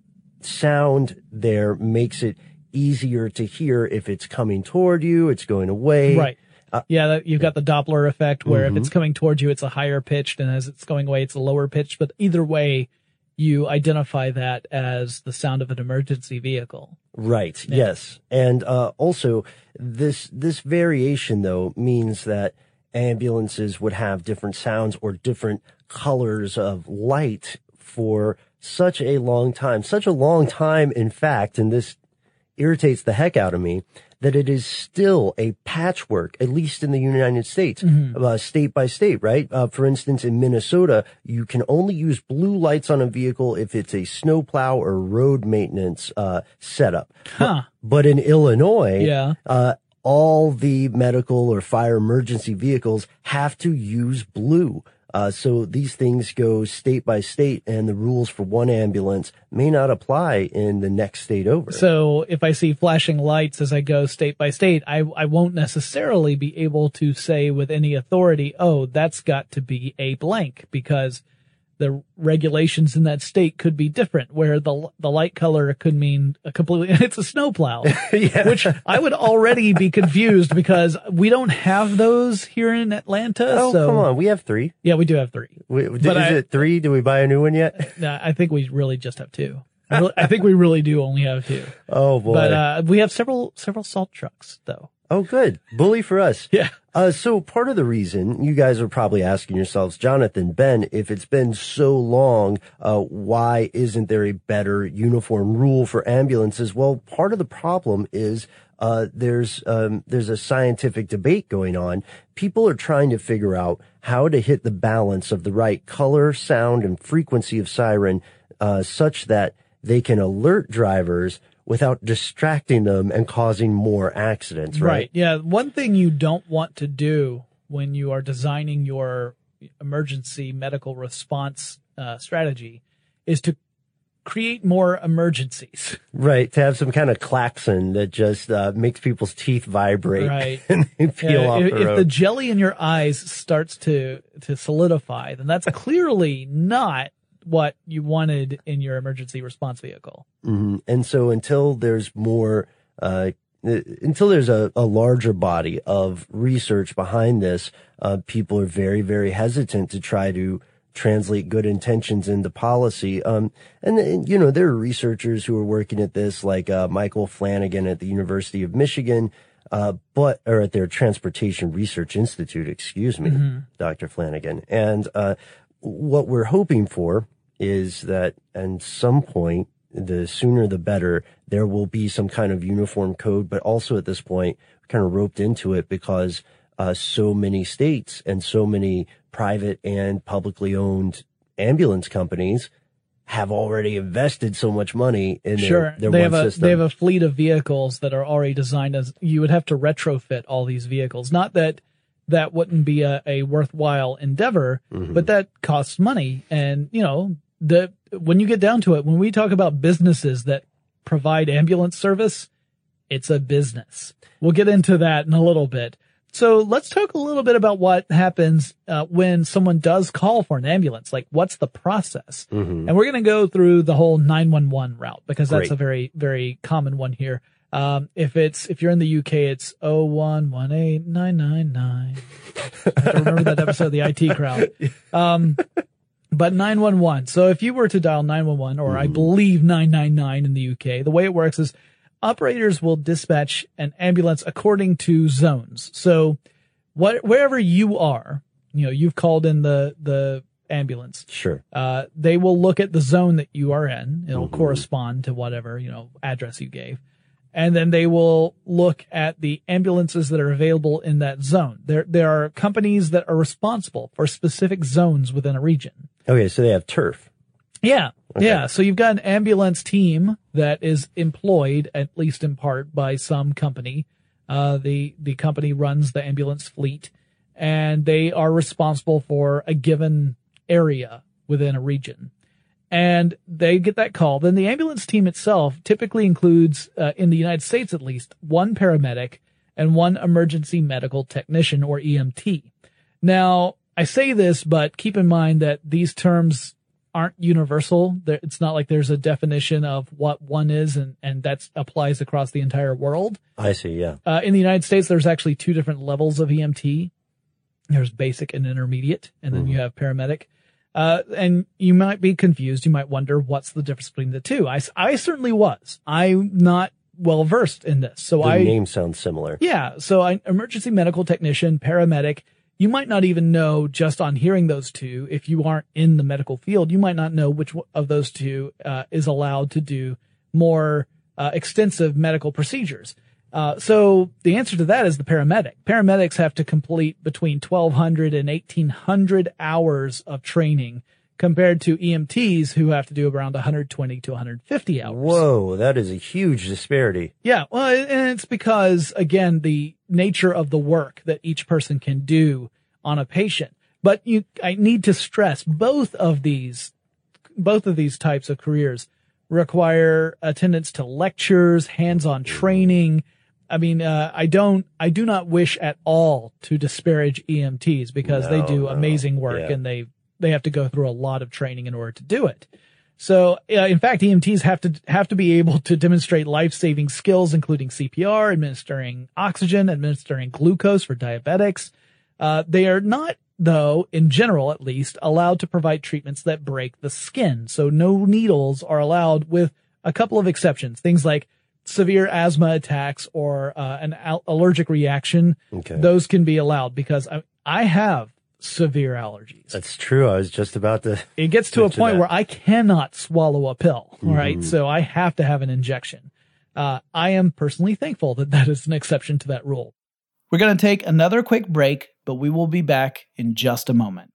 sound there makes it easier to hear if it's coming toward you, it's going away. Right. Uh, yeah, you've got the Doppler effect where mm-hmm. if it's mm-hmm. coming towards you, it's a higher pitched, and as it's going away, it's a lower pitched. But either way, you identify that as the sound of an emergency vehicle. Right. Yeah. Yes. And uh, also, this this variation though means that ambulances would have different sounds or different colors of light for such a long time. Such a long time, in fact, and this irritates the heck out of me that it is still a patchwork, at least in the United States, mm-hmm. uh, state by state, right? Uh, for instance, in Minnesota, you can only use blue lights on a vehicle if it's a snowplow or road maintenance uh, setup. Huh. But, but in Illinois, yeah. Uh, all the medical or fire emergency vehicles have to use blue. Uh, so these things go state by state, and the rules for one ambulance may not apply in the next state over. So if I see flashing lights as I go state by state, I I won't necessarily be able to say with any authority, oh, that's got to be a blank because the regulations in that state could be different where the the light color could mean a completely it's a snowplow yeah. which i would already be confused because we don't have those here in atlanta oh so, come on we have three yeah we do have three we, is I, it three do we buy a new one yet i think we really just have two I think we really do only have two. Oh boy! But uh, we have several several salt trucks though. Oh, good. Bully for us. Yeah. Uh, so part of the reason you guys are probably asking yourselves, Jonathan, Ben, if it's been so long, uh, why isn't there a better uniform rule for ambulances? Well, part of the problem is, uh, there's, um, there's a scientific debate going on. People are trying to figure out how to hit the balance of the right color, sound, and frequency of siren, uh, such that they can alert drivers without distracting them and causing more accidents, right? Right. Yeah. One thing you don't want to do when you are designing your emergency medical response uh, strategy is to create more emergencies. Right. To have some kind of klaxon that just uh, makes people's teeth vibrate right. and they peel off if, the if the jelly in your eyes starts to to solidify, then that's clearly not what you wanted in your emergency response vehicle. Mm-hmm. And so until there's more, uh, until there's a, a, larger body of research behind this, uh, people are very, very hesitant to try to translate good intentions into policy. Um, and, and, you know, there are researchers who are working at this, like uh, Michael Flannagan at the University of Michigan, uh, but or at their Transportation Research Institute, excuse me, mm-hmm. Dr. Flannagan. And uh, what we're hoping for is that at some point, the sooner the better, there will be some kind of uniform code, but also at this point, kind of roped into it because uh, so many states and so many private and publicly owned ambulance companies have already invested so much money in sure. their, their they have a, system. They have a fleet of vehicles that are already designed as you would have to retrofit all these vehicles. Not that that wouldn't be a, a worthwhile endeavor, mm-hmm. but that costs money. And, you know, the, when you get down to it, when we talk about businesses that provide ambulance service, it's a business. We'll get into that in a little bit. So let's talk a little bit about what happens uh, when someone does call for an ambulance. Like, what's the process? Mm-hmm. And we're going to go through the whole 911 route because that's Great. a very, very common one here. Um, if it's, if you're in the UK, it's 0118999. I remember that episode of the IT crowd. Um, But 911. So if you were to dial 911 or I believe 999 in the UK, the way it works is operators will dispatch an ambulance according to zones. So what, wherever you are, you know, you've called in the, the ambulance. Sure. Uh, they will look at the zone that you are in. It'll correspond to whatever, you know, address you gave. And then they will look at the ambulances that are available in that zone. There, there are companies that are responsible for specific zones within a region. Okay, so they have turf. Yeah. Yeah. So you've got an ambulance team that is employed, at least in part, by some company. Uh, the, the company runs the ambulance fleet and they are responsible for a given area within a region. And they get that call. Then the ambulance team itself typically includes, uh, in the United States at least, one paramedic and one emergency medical technician or EMT. Now, I say this, but keep in mind that these terms aren't universal. It's not like there's a definition of what one is and, and that applies across the entire world. I see. Yeah. Uh, in the United States, there's actually two different levels of EMT. There's basic and intermediate, and then you have paramedic. Uh, and you might be confused. You might wonder what's the difference between the two. I, I certainly was. I'm not well versed in this. So The I, name sounds similar. yeah. So I, emergency medical technician, paramedic, you might not even know just on hearing those two, if you aren't in the medical field, you might not know which of those two, uh, is allowed to do more, uh, extensive medical procedures. Uh, so the answer to that is the paramedic. Paramedics have to complete between 1200 and 1800 hours of training compared to EMTs who have to do around 120 to 150 hours. Whoa, that is a huge disparity. Yeah, well, and it's because again the nature of the work that each person can do on a patient. But you, I need to stress both of these, both of these types of careers require attendance to lectures, hands-on training. I mean, uh, I don't, I do not wish at all to disparage EMTs because they do no, amazing work yeah. and they, they have to go through a lot of training in order to do it. So, uh, in fact, EMTs have to have to be able to demonstrate life-saving skills, including CPR, administering oxygen, administering glucose for diabetics. Uh, they are not, though, in general at least, allowed to provide treatments that break the skin. So, no needles are allowed, with a couple of exceptions. Things like severe asthma attacks or uh, an al- allergic reaction. Okay. Those can be allowed because I, I have severe allergies That's true. I was just about to. it gets to a point that. where I cannot swallow a pill. All right. So I have to have an injection. Uh, I am personally thankful that that is an exception to that rule. We're going to take another quick break, but we will be back in just a moment.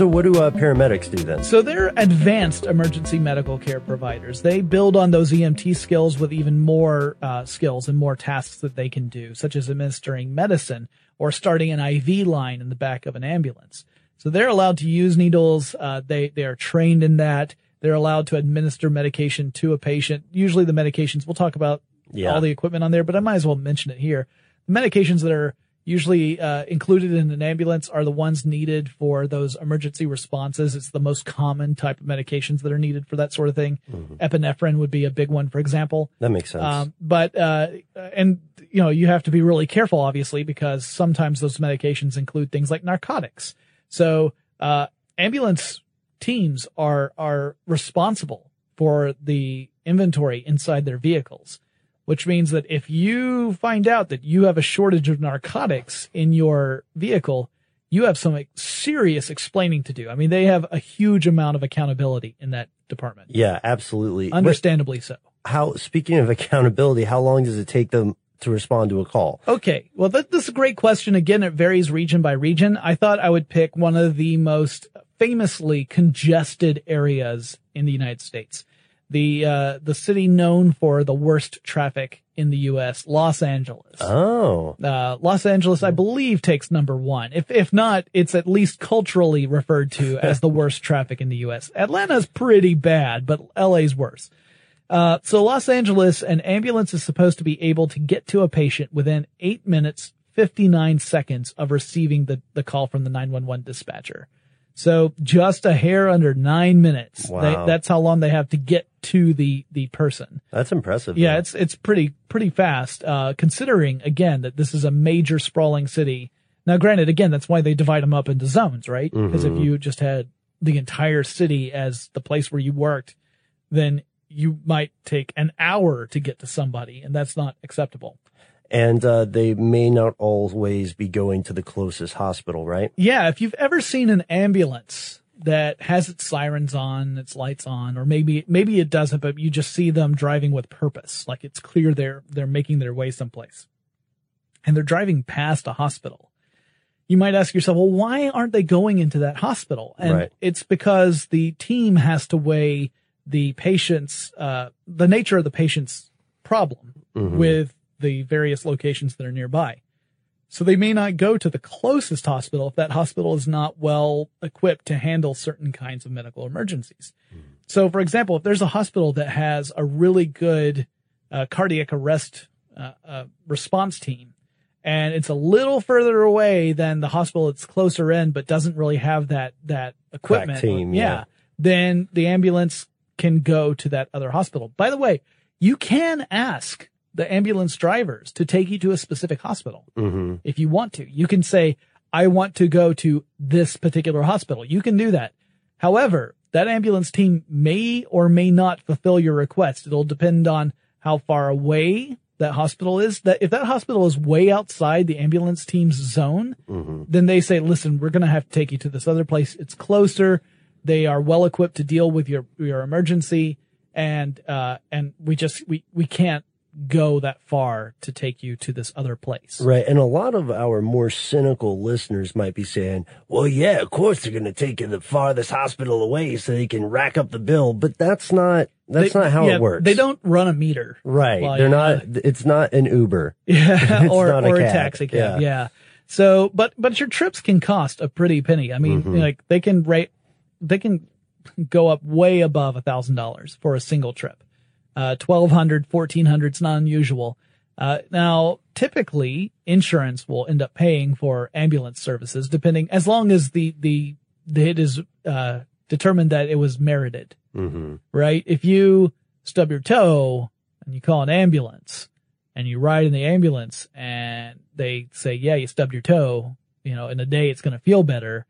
So, what do uh, paramedics do then? So they're advanced emergency medical care providers. They build on those EMT skills with even more uh, skills and more tasks that they can do, such as administering medicine or starting an IV line in the back of an ambulance. So they're allowed to use needles. Uh, they they are trained in that. They're allowed to administer medication to a patient. Usually the medications we'll talk about Yeah. all the equipment on there, but I might as well mention it here. The medications that are usually uh, included in an ambulance are the ones needed for those emergency responses. It's the most common type of medications that are needed for that sort of thing. Epinephrine would be a big one, for example. That makes sense. Um, but, uh, and, you know, you have to be really careful, obviously, because sometimes those medications include things like narcotics. So, uh, ambulance teams are, are responsible for the inventory inside their vehicles, which means that if you find out that you have a shortage of narcotics in your vehicle, you have some serious explaining to do. I mean, they have a huge amount of accountability in that department. yeah, absolutely. Understandably so. how? Speaking of accountability, how long does it take them to respond to a call? Okay. Well, that, this is a great question. Again, it varies region by region. I thought I would pick one of the most famously congested areas in the United States. The, uh, the city known for the worst traffic in the U.S., Los Angeles. Oh, Uh, Los Angeles, I believe, takes number one. If if not, it's at least culturally referred to as the worst traffic in the U.S. Atlanta's pretty bad, but LA's worse. Uh, so Los Angeles, an ambulance is supposed to be able to get to a patient within eight minutes, 59 seconds of receiving the, the call from the 911 dispatcher. So just a hair under nine minutes. Wow. They, that's how long they have to get to the, the person. That's impressive. Yeah, it's, it's pretty, pretty fast, uh, considering again that this is a major sprawling city. Now, granted, again, that's why they divide them up into zones, right? Because if you just had the entire city as the place where you worked, then you might take an hour to get to somebody and that's not acceptable. And uh, they may not always be going to the closest hospital, right? Yeah, if you've ever seen an ambulance that has its sirens on, its lights on, or maybe maybe it doesn't, but you just see them driving with purpose, like it's clear they're they're making their way someplace, and they're driving past a hospital. You might ask yourself, well, why aren't they going into that hospital? And Right. it's because the team has to weigh the patient's uh, the nature of the patient's problem with the various locations that are nearby. So they may not go to the closest hospital if that hospital is not well equipped to handle certain kinds of medical emergencies. So, for example, if there's a hospital that has a really good uh, cardiac arrest uh, uh, response team, and it's a little further away than the hospital that's closer in, but doesn't really have that that equipment, team, yeah. then the ambulance can go to that other hospital. By the way, you can ask the ambulance drivers to take you to a specific hospital Mm-hmm. if you want to. You can say, I want to go to this particular hospital. You can do that. However, that ambulance team may or may not fulfill your request. It'll depend on how far away that hospital is. That if that hospital is way outside the ambulance team's zone, then they say, listen, we're going to have to take you to this other place. It's closer. They are well equipped to deal with your, your emergency. And, uh, and we just, we, we can't go that far to take you to this other place. Right. And a lot of our more cynical listeners might be saying, well, yeah, of course they're going to take you to the farthest hospital away so they can rack up the bill. But that's not, that's They- not how yeah, it works. They don't run a meter. Right. they're not, it's not an Uber. Yeah, It's or a or a taxi cab. Yeah. Yeah. So, but but your trips can cost a pretty penny. I mean, Mm-hmm. like they can rate, they can go up way above a thousand dollars for a single trip. Uh, twelve hundred, fourteen hundred. It's not unusual. Uh, now, typically, insurance will end up paying for ambulance services, depending as long as the the, the it is uh, determined that it was merited Mm-hmm. right? If you stub your toe and you call an ambulance and you ride in the ambulance and they say, yeah, you stubbed your toe, you know, in a day it's going to feel better.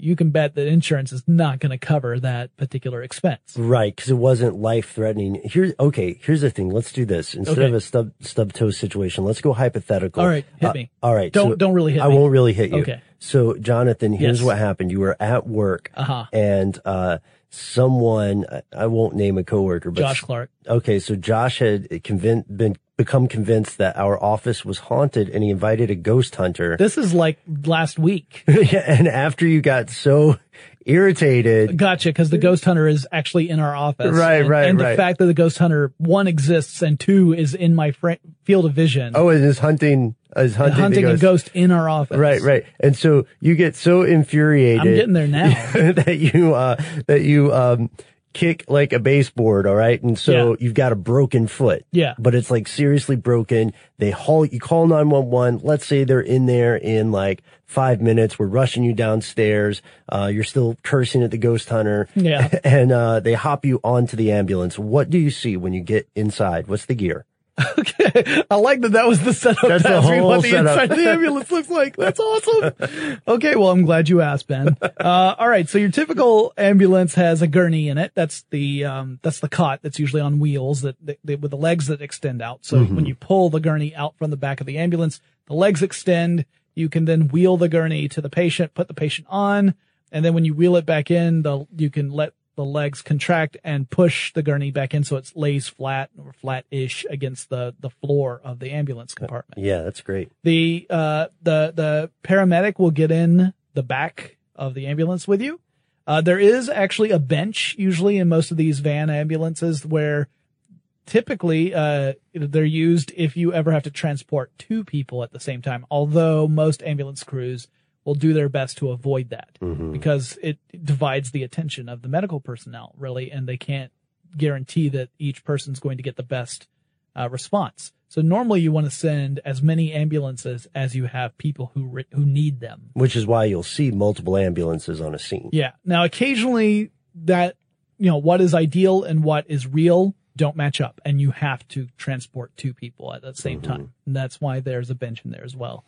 You can bet that insurance is not going to cover that particular expense. Right, because it wasn't life threatening. Here, okay. Here's the thing. Let's do this instead Okay. of a stub stub toe situation. Let's go hypothetical. All right, hit Uh, me. all right, Don't- so don't really hit me. I me. won't really hit you. Okay. So, Jonathan, here's Yes. what happened. You were at work, Uh-huh. and uh, someone I- won't name a coworker, but Josh Clark. Okay, so Josh had convin- been become convinced that our office was haunted, and he invited a ghost hunter. This is like last week. and after you got so irritated, Gotcha, because the ghost hunter is actually in our office. Right, and, right, And right. the fact that the ghost hunter, one exists and two is in my fr- field of vision. oh, and is hunting, is hunting, hunting a ghost. ghost in our office. Right, right. And so you get so infuriated. I'm getting there now. that you, uh, that you, um, kick like a baseboard. All right. And so Yeah. you've got a broken foot. Yeah. But it's like seriously broken. They haul, you call 911. Let's say they're in there in like five minutes. We're rushing you downstairs. Uh, you're still cursing at the ghost hunter. Yeah. And, uh, they hop you onto the ambulance. What do you see when you get inside? What's the gear? Okay. I like that that was the setup That's the whole what the setup. inside of the ambulance looks like. That's awesome. Okay. Well, I'm glad you asked, Ben. Uh, all right. So your typical ambulance has a gurney in it. That's the, um, that's the cot that's usually on wheels that, that, that- with the legs that extend out. So Mm-hmm. when you pull the gurney out from the back of the ambulance, the legs extend. You can then wheel the gurney to the patient, put the patient on, and then when you wheel it back in, the, you can let the legs contract and push the gurney back in so it lays flat or flat-ish against the, the floor of the ambulance compartment. Yeah, that's great. The, uh, the, the paramedic will get in the back of the ambulance with you. Uh, there is actually a bench usually in most of these van ambulances where typically, uh, they're used if you ever have to transport two people at the same time. Although most ambulance crews will do their best to avoid that because it divides the attention of the medical personnel really, and they can't guarantee that each person's going to get the best uh, response. So normally you want to send as many ambulances as you have people who re- who need them. Which is why you'll see multiple ambulances on a scene. Yeah. Now occasionally that you know what is ideal and what is real don't match up, and you have to transport two people at the same Mm-hmm. time. And that's why there's a bench in there as well.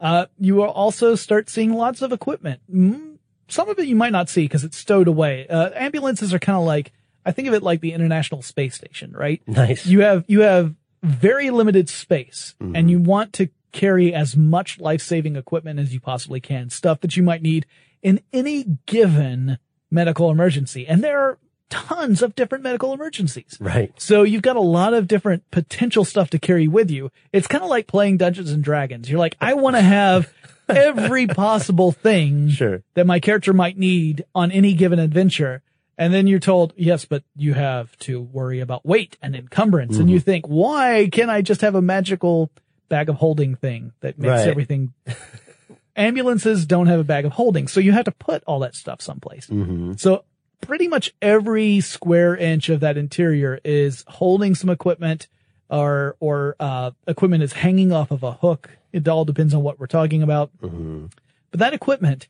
Uh, you will also start seeing lots of equipment. Mm, Some of it you might not see because it's stowed away. Uh, ambulances are kind of like I think of it like the International Space Station, right? Nice. you have you have very limited space and you want to carry as much life-saving equipment as you possibly can stuff that you might need in any given medical emergency and there are tons of different medical emergencies right. so you've got a lot of different potential stuff to carry with you it's kind of like playing dungeons and dragons you're like i want to have every possible thing Sure. that my character might need on any given adventure. And then you're told, yes, but you have to worry about weight and encumbrance. And you think, why can't I just have a magical bag of holding thing that makes Right. everything? Ambulances don't have a bag of holding. So you have to put all that stuff someplace. Mm-hmm. So pretty much every square inch of that interior is holding some equipment or, or, uh, equipment is hanging off of a hook. It all depends on what we're talking about. Mm-hmm. But that equipment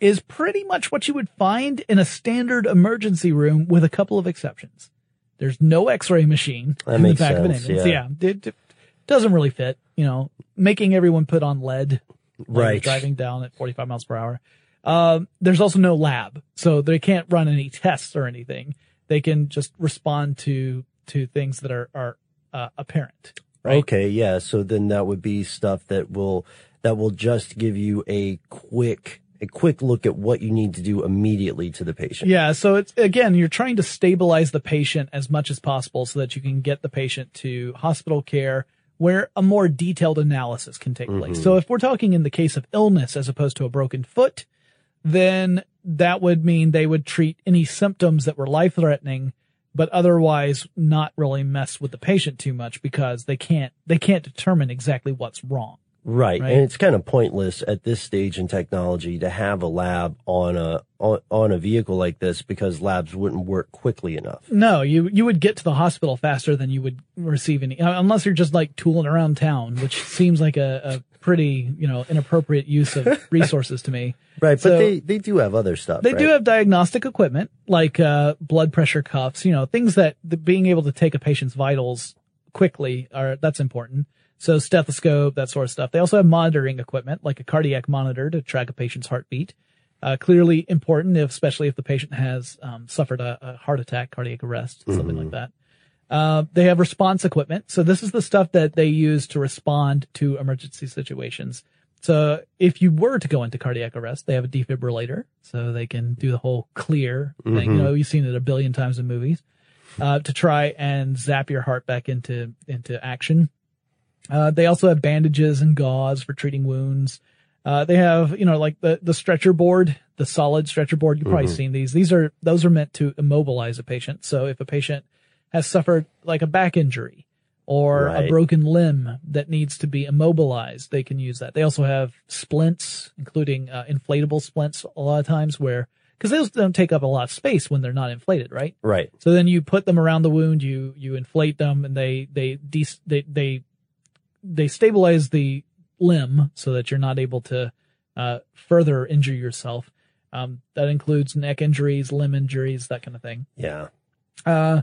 is pretty much what you would find in a standard emergency room with a couple of exceptions. There's no x-ray machine That in the back of an ambulance. yeah. Yeah. It, it doesn't really fit, you know, making everyone put on lead Right. driving down at 45 miles per hour. Um, there's also no lab, so they can't run any tests or anything. They can just respond to, to things that are, are, uh, apparent. Right. Okay, yeah. So then that would be stuff that will that will just give you a quick a quick look at what you need to do immediately to the patient. Yeah. So it's again, you're trying to stabilize the patient as much as possible so that you can get the patient to hospital care where a more detailed analysis can take place. So if we're talking in the case of illness as opposed to a broken foot, then that would mean they would treat any symptoms that were life threatening, but otherwise not really mess with the patient too much because they can't, they can't determine exactly what's wrong. Right. Right. And it's kind of pointless at this stage in technology to have a lab on a on, on a vehicle like this because labs wouldn't work quickly enough. No, you you would get to the hospital faster than you would receive any, uh, unless you're just like tooling around town, which seems like a, a pretty you know inappropriate use of resources to me. Right, but they they do have other stuff. They do have diagnostic equipment like uh, blood pressure cuffs, you know, things that the, being able to take a patient's vitals quickly are that's important. So stethoscope, that sort of stuff. They also have monitoring equipment like a cardiac monitor to track a patient's heartbeat. Uh, clearly important, if, especially if the patient has um, suffered a, a heart attack, cardiac arrest, something like that. Uh, they have response equipment. So this is the stuff that they use to respond to emergency situations. So if you were to go into cardiac arrest, they have a defibrillator, so they can do the whole clear thing. You know, you've seen it a billion times in movies. Uh, to try and zap your heart back into into action. Uh, they also have bandages and gauze for treating wounds. Uh, they have, you know, like the, the stretcher board, the solid stretcher board. You've probably seen these. These are, those are meant to immobilize a patient. So if a patient has suffered like a back injury or a broken limb that needs to be immobilized, they can use that. They also have splints, including uh, inflatable splints a lot of times where, cause those don't take up a lot of space when they're not inflated, right? right. So then you put them around the wound, you, you inflate them and they, they, de- they, they, they stabilize the limb so that you're not able to, uh, further injure yourself. Um, that includes neck injuries, limb injuries, that kind of thing. Yeah. Uh,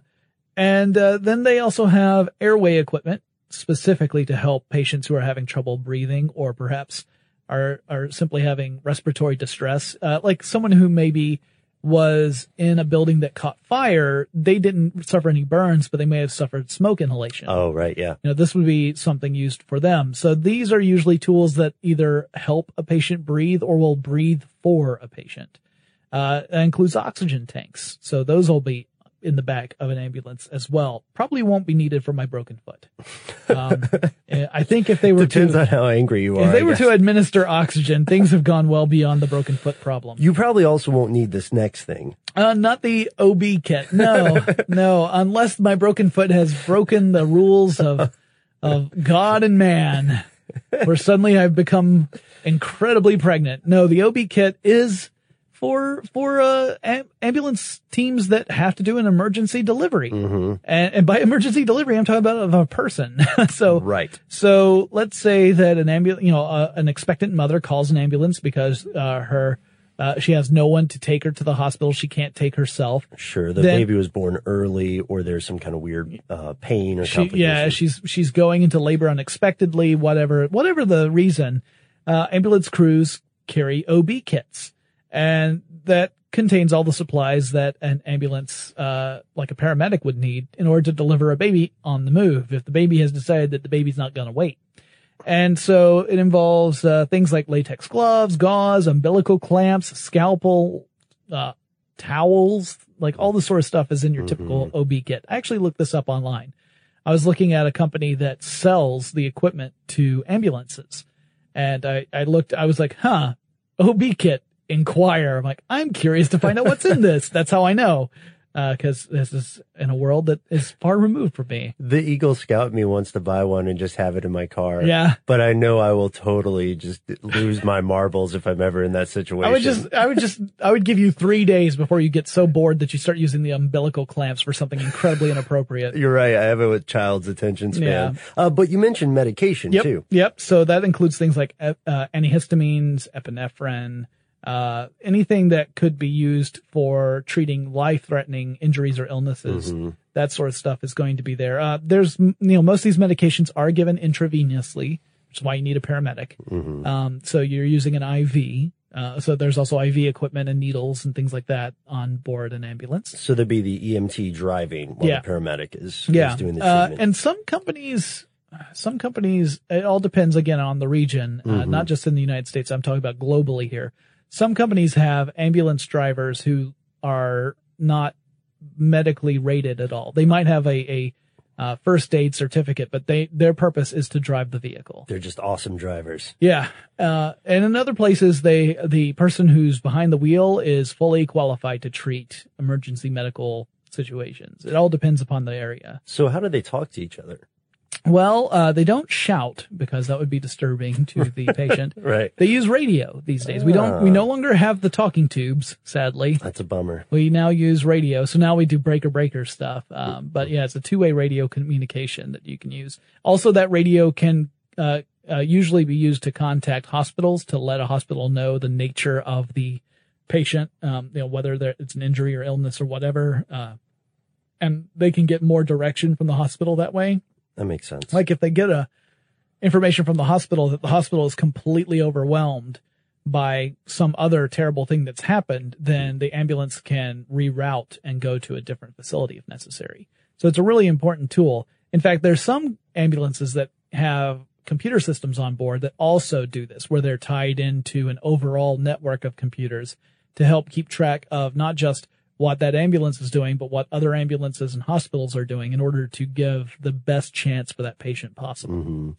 and, uh, then they also have airway equipment specifically to help patients who are having trouble breathing or perhaps are, are simply having respiratory distress. Uh, like someone who maybe was in a building that caught fire. They didn't suffer any burns, but they may have suffered smoke inhalation Oh, right. Yeah. you know, this would be something used for them. So these are usually tools that either help a patient breathe or will breathe for a patient. Uh, that includes oxygen tanks. So those will be in the back of an ambulance as well. Probably won't be needed for my broken foot. Um, I think if they were Depends to, on how angry you are. if they I were guess. to administer oxygen, things have gone well beyond the broken foot problem. you probably also won't need this next thing. Uh, not the OB kit. No, no, unless my broken foot has broken the rules of, of God and man, where suddenly I've become incredibly pregnant. No, the OB kit is for for uh, am- ambulance teams that have to do an emergency delivery. Mm-hmm. And, and by emergency delivery, I'm talking about of a person. so Right. so let's say that an ambulance, you know, uh, an expectant mother calls an ambulance because uh, her uh, she has no one to take her to the hospital. She can't take herself. Sure. The Then- baby was born early or there's some kind of weird uh, pain or She, complication. yeah, she's she's going into labor unexpectedly. Whatever whatever the reason, uh, ambulance crews carry OB kits, and that contains all the supplies that an ambulance, uh, like a paramedic would need in order to deliver a baby on the move. If the baby has decided that the baby's not going to wait. And so it involves uh, things like latex gloves, gauze, umbilical clamps, scalpel, uh, towels, like all the sort of stuff is in your typical OB kit. I actually looked this up online. I was looking at a company that sells the equipment to ambulances. And I, I looked, I was like, huh, OB kit, inquire. I'm like, I'm curious to find out what's in this. That's how I know. Uh, cause this is in a world that is far removed from me. The Eagle Scout me wants to buy one and just have it in my car. Yeah. But I know I will totally just lose my marbles if I'm ever in that situation. I would just, I would just, I would give you three days before you get so bored that you start using the umbilical clamps for something incredibly inappropriate. You're right. I have it with child's attention span. Yeah. Uh, but you mentioned medication Yep. too. Yep. So that includes things like uh, antihistamines, epinephrine, uh, anything that could be used for treating life-threatening injuries or illnesses. Mm-hmm. That sort of stuff is going to be there. Uh, there's, you know, most of these medications are given intravenously, which is why you need a paramedic. Mm-hmm. Um, so you're using an IV. Uh, so there's also IV equipment and needles and things like that on board an ambulance. So there'd be the EMT driving while Yeah. the paramedic is, yeah. is doing the Uh, treatment. and some companies, some companies, it all depends again on the region, uh, Mm-hmm. not just in the United States. I'm talking about globally here. Some companies have ambulance drivers who are not medically rated at all. They might have a, a uh, first aid certificate, but they their purpose is to drive the vehicle. They're just awesome drivers. Yeah. Uh, and in other places, they, the person who's behind the wheel is fully qualified to treat emergency medical situations. It all depends upon the area. So how do they talk to each other? Well, uh, they don't shout because that would be disturbing to the patient. Right. They use radio these days. We don't, we no longer have the talking tubes, sadly. That's a bummer. We now use radio. So now we do breaker breaker stuff. Um, but yeah, it's a two way radio communication that you can use. Also, that radio can, uh, uh, usually be used to contact hospitals to let a hospital know the nature of the patient, um, you know, whether it's an injury or illness or whatever. Uh, and they can get more direction from the hospital that way. That makes sense. Like if they get a information from the hospital that the hospital is completely overwhelmed by some other terrible thing that's happened, then the ambulance can reroute and go to a different facility if necessary. So it's a really important tool. In fact, there's some ambulances that have computer systems on board that also do this, where they're tied into an overall network of computers to help keep track of not just what that ambulance is doing, but what other ambulances and hospitals are doing in order to give the best chance for that patient possible. Mm-hmm.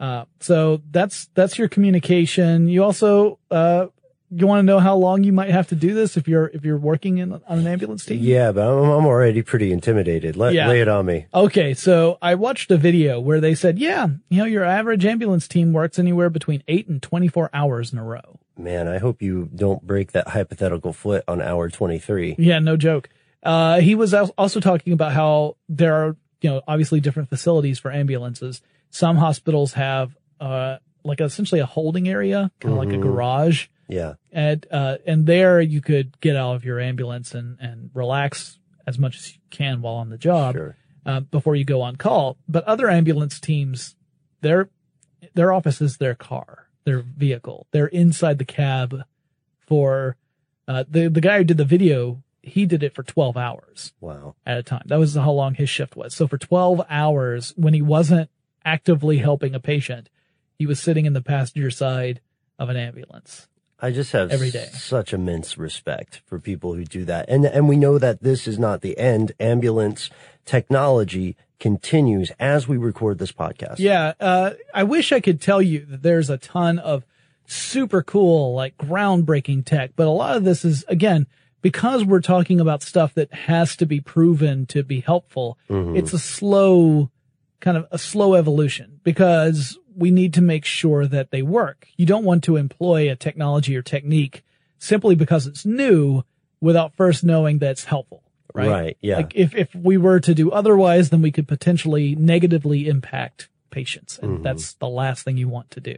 Uh, so that's, that's your communication. You also, uh, you want to know how long you might have to do this if you're, if you're working in, on an ambulance team? Yeah, but I'm, I'm already pretty intimidated. Let, Yeah. Lay it on me. Okay, so I watched a video where they said, yeah, you know, your average ambulance team works anywhere between eight and 24 hours in a row. Man, I hope you don't break that hypothetical foot on hour 23. Yeah, no joke. Uh, he was also talking about how there are, you know, obviously different facilities for ambulances. Some hospitals have, uh, like essentially a holding area, kind of like a garage. Yeah. And, uh, and there you could get out of your ambulance and, and relax as much as you can while on the job. Sure. uh, before you go on call. But other ambulance teams, their their office is their car, their vehicle. They're inside the cab for uh, the the guy who did the video. He did it for 12 hours Wow. at a time. That was how long his shift was. So for 12 hours, when he wasn't actively helping a patient, he was sitting in the passenger side of an ambulance. I just have Every day. such immense respect for people who do that. And, and we know that this is not the end. Ambulance technology continues as we record this podcast. Yeah, uh, I wish I could tell you that there's a ton of super cool, like groundbreaking tech, but a lot of this is, again, because we're talking about stuff that has to be proven to be helpful, it's a slow, kind of a slow evolution because we need to make sure that they work. You don't want to employ a technology or technique simply because it's new without first knowing that's helpful. Right. Right, yeah. Like if, if we were to do otherwise, then we could potentially negatively impact patients. And that's the last thing you want to do.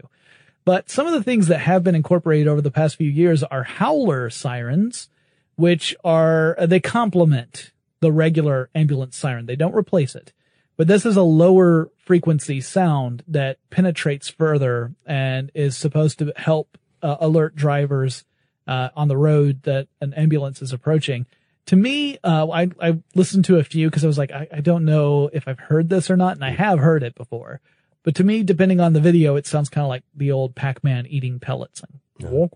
But some of the things that have been incorporated over the past few years are howler sirens, which are, they complement the regular ambulance siren. They don't replace it. But this is a lower frequency sound that penetrates further and is supposed to help uh, alert drivers uh, on the road that an ambulance is approaching. To me, uh, I, I listened to a few because I was like, I, I don't know if I've heard this or not, and I have heard it before. But to me, depending on the video, it sounds kind of like the old Pac-Man eating pellets. Because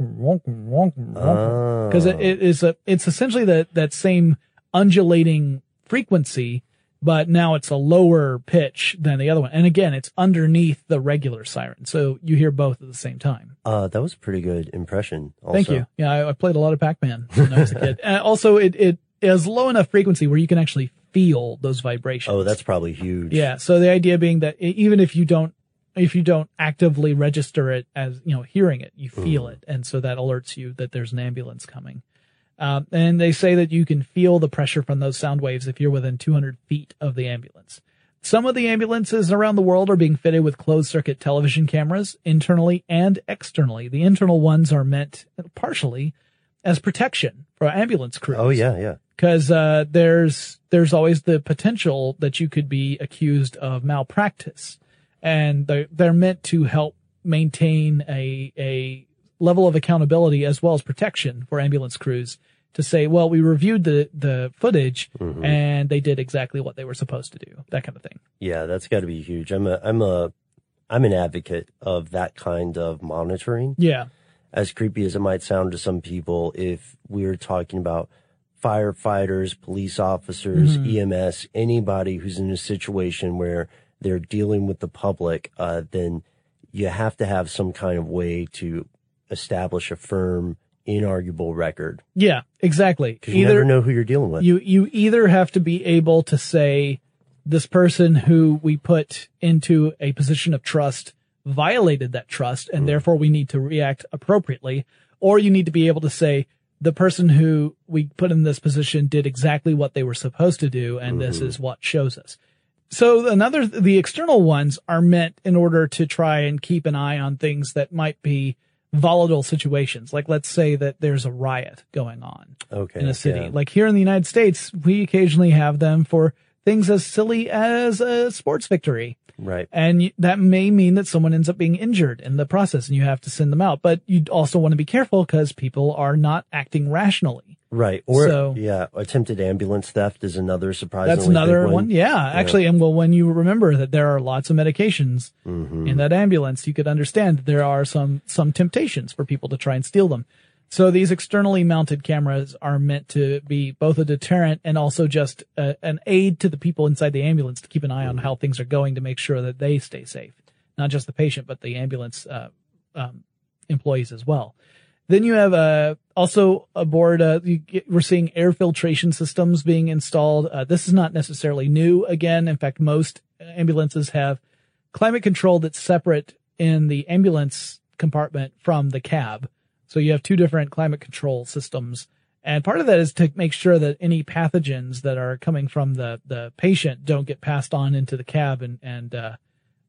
it, it is a, it's essentially that, that same undulating frequency, but now it's a lower pitch than the other one. And again, it's underneath the regular siren. So you hear both at the same time. Uh, that was a pretty good impression. Also. Thank you. Yeah, I, I played a lot of Pac-Man when I was a kid. And also, it, it is low enough frequency where you can actually feel those vibrations. Oh, that's probably huge. Yeah. So the idea being that even if you don't, if you don't actively register it as, you know, hearing it, you feel it. And so that alerts you that there's an ambulance coming. Um, and they say that you can feel the pressure from those sound waves if you're within 200 feet of the ambulance. Some of the ambulances around the world are being fitted with closed circuit television cameras internally and externally. The internal ones are meant partially as protection for ambulance crews Oh, yeah, yeah. because uh, there's there's always the potential that you could be accused of malpractice, and they're, they're meant to help maintain a a level of accountability as well as protection for ambulance crews to say, well, we reviewed the the footage and they did exactly what they were supposed to do, that kind of thing. Yeah, that's got to be huge. I'm a, I'm a, I'm an advocate of that kind of monitoring. Yeah, As creepy as it might sound to some people, if we're talking about firefighters, police officers, EMS, anybody who's in a situation where they're dealing with the public, uh, then you have to have some kind of way to establish a firm, inarguable record. yeah, exactly. Because you never know who you're dealing with. you you either have to be able to say this person who we put into a position of trust violated that trust and hmm. therefore we need to react appropriately or you need to be able to say the person who we put in this position did exactly what they were supposed to do and this hmm. is what shows us so another the external ones are meant in order to try and keep an eye on things that might be volatile situations like let's say that there's a riot going on okay. in a city. yeah. Like here in the United States, we occasionally have them for things as silly as a sports victory. Right. And that may mean that someone ends up being injured in the process and you have to send them out. But you also want to be careful because people are not acting rationally. Right. Or, So- yeah, attempted ambulance theft is another surprisingly That's another big one. Yeah. Actually, and well, when you remember that there are lots of medications Mm-hmm. in that ambulance, you could understand that there are some, some temptations for people to try and steal them. So these externally mounted cameras are meant to be both a deterrent and also just a, an aid to the people inside the ambulance to keep an eye on how things are going to make sure that they stay safe. Not just the patient, but the ambulance, uh, um, employees as well. Then you have uh, also aboard. Uh, get, we're seeing air filtration systems being installed. Uh, this is not necessarily new. Again, in fact, most ambulances have climate control that's separate in the ambulance compartment from the cab. So you have two different climate control systems. And part of that is to make sure that any pathogens that are coming from the, the patient don't get passed on into the cab and, and, uh,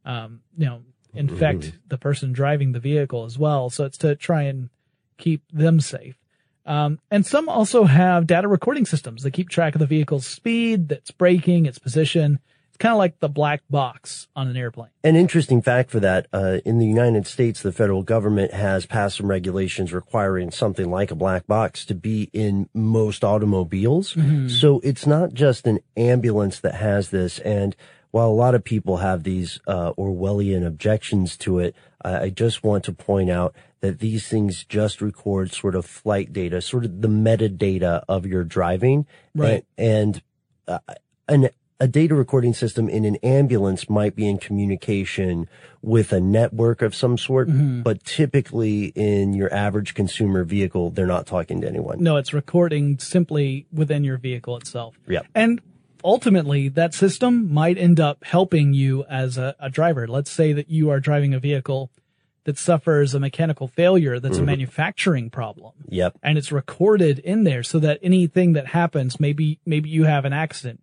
um, you know, infect the person driving the vehicle as well. So it's to try and keep them safe. Um, and some also have data recording systems that keep track of the vehicle's speed, its braking, its position. It's kind of like the black box on an airplane. An interesting fact for that, uh, in the United States, the federal government has passed some regulations requiring something like a black box to be in most automobiles. So it's not just an ambulance that has this. And while a lot of people have these, uh, Orwellian objections to it, I I just want to point out that these things just record sort of flight data, sort of the metadata of your driving. Right. And, and uh, an a data recording system in an ambulance might be in communication with a network of some sort, mm-hmm. but typically in your average consumer vehicle, they're not talking to anyone. No, it's recording simply within your vehicle itself. Yep. And ultimately, that system might end up helping you as a, a driver. Let's say that you are driving a vehicle that suffers a mechanical failure that's a mm-hmm. manufacturing problem Yep. and it's recorded in there so that anything that happens, maybe, maybe you have an accident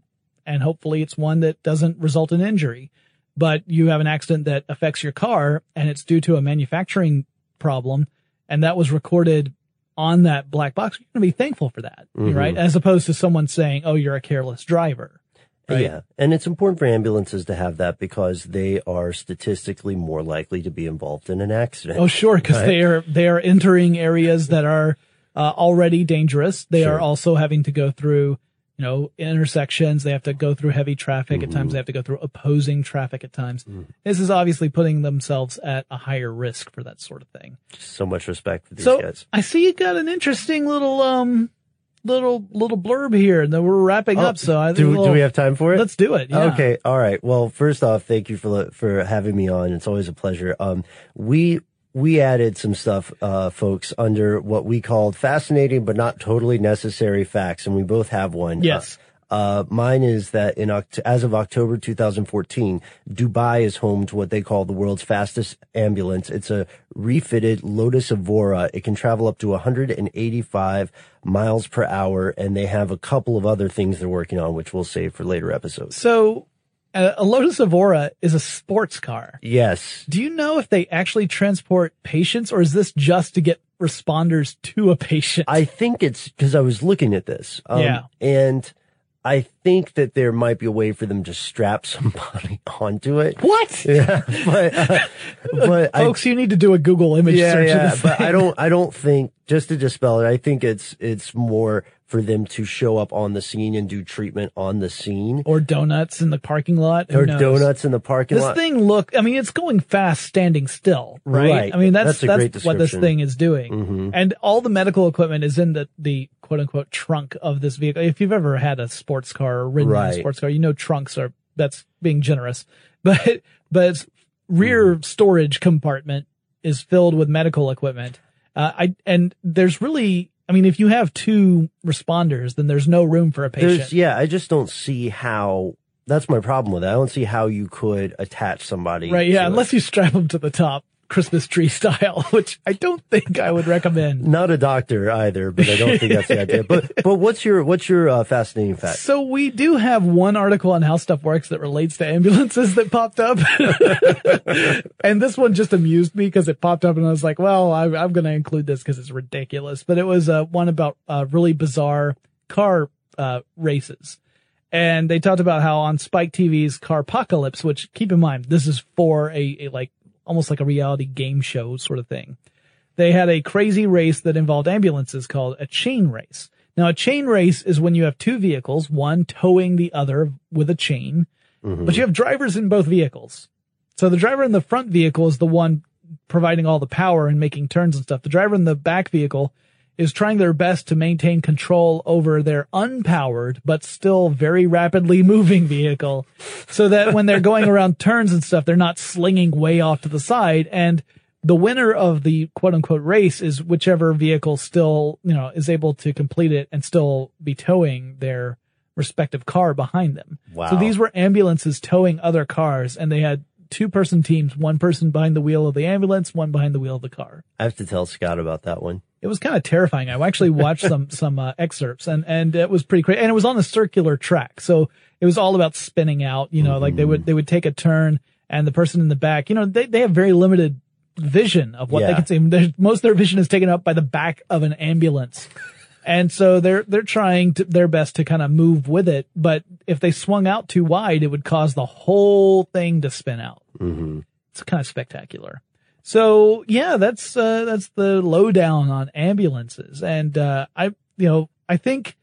and hopefully it's one that doesn't result in injury, but you have an accident that affects your car and it's due to a manufacturing problem and that was recorded on that black box. You're going to be thankful for that, right? As opposed to someone saying, Oh, you're a careless driver. Right. Yeah. And it's important for ambulances to have that because they are statistically more likely to be involved in an accident. Oh, sure, because Right. they are they are entering areas that are uh, already dangerous. They Sure. are also having to go through, you know, intersections. They have to go through heavy traffic at Mm-hmm. times. They have to go through opposing traffic at times. Mm. This is obviously putting themselves at a higher risk for that sort of thing. So much respect for these So guys. I see you got an interesting little um little little blurb here, and then we're wrapping up. So I Oh, do, we'll- do we have time for it? Let's do it. Yeah. Okay. All right. Well, first off, thank you for for having me on. It's always a pleasure. Um, we we added some stuff, uh, folks, under what we called fascinating but not totally necessary facts, and we both have one. Yes. Uh, mine is that in Oct- as of October 2014, Dubai is home to what they call the world's fastest ambulance. It's a refitted Lotus Evora. It can travel up to 185 miles per hour, and they have a couple of other things they're working on, which we'll save for later episodes. So uh, a Lotus Evora is a sports car. Yes. Do you know if they actually transport patients or is this just to get responders to a patient? I think it's because I was looking at this. Um, Yeah. And I think that there might be a way for them to strap somebody onto it. what? Yeah. But, uh, but I, Folks, you need to do a Google image yeah, search yeah, of this but. I don't, I don't think, just to dispel it, I think it's, it's more for them to show up on the scene and do treatment on the scene or donuts in the parking lot. Who or knows? donuts in the parking This lot. This thing look, I mean, it's going fast standing still, right? Right. I mean, that's, That's that's, what this thing is doing. Mhm. And all the medical equipment is in the, the quote unquote trunk of this vehicle. If you've ever had a sports car or ridden in a sports car, you know trunks are, that's being generous, but, but its rear Mm-hmm. storage compartment is filled with medical equipment. Uh, I, and there's really, I mean, if you have two responders, then there's no room for a patient. There's, yeah, I just don't see how, that's my problem with it. I don't see how you could attach somebody. Right, yeah, to it. unless you strap them to the top, Christmas tree style, which I don't think I would recommend. Not a doctor either, but I don't think that's the idea. But but what's your what's your uh, fascinating fact? So we do have one article on how stuff works that relates to ambulances that popped up. and this one just amused me because it popped up and I was like, well, I, I'm going to include this because it's ridiculous. But it was uh, one about uh, really bizarre car uh, races. And they talked about how on Spike TV's Car Apocalypse, which keep in mind, this is for a, a like almost like a reality game show sort of thing. They had a crazy race that involved ambulances called a chain race. Now, a chain race is when you have two vehicles, one towing the other with a chain, mm-hmm. but you have drivers in both vehicles. So the driver in the front vehicle is the one providing all the power and making turns and stuff. The driver in the back vehicle is trying their best to maintain control over their unpowered but still very rapidly moving vehicle so that when they're going around turns and stuff, they're not slinging way off to the side. And the winner of the quote unquote race is whichever vehicle still, you know, is able to complete it and still be towing their respective car behind them. Wow. So these were ambulances towing other cars and they had two person teams, one person behind the wheel of the ambulance, one behind the wheel of the car. I have to tell Scott about that one. It was kind of terrifying. I actually watched some, some, uh, excerpts and, and it was pretty crazy. And it was on a circular track. So it was all about spinning out, you know, like they would, they would take a turn and the person in the back, you know, they, they have very limited vision of what they can see. There's- Most of their vision is taken up by the back of an ambulance. And so they're, they're trying to, their best to kind of move with it. But if they swung out too wide, it would cause the whole thing to spin out. hmm It's kind of spectacular. So yeah, that's, uh, that's the lowdown on ambulances. And, uh, I, you know, I think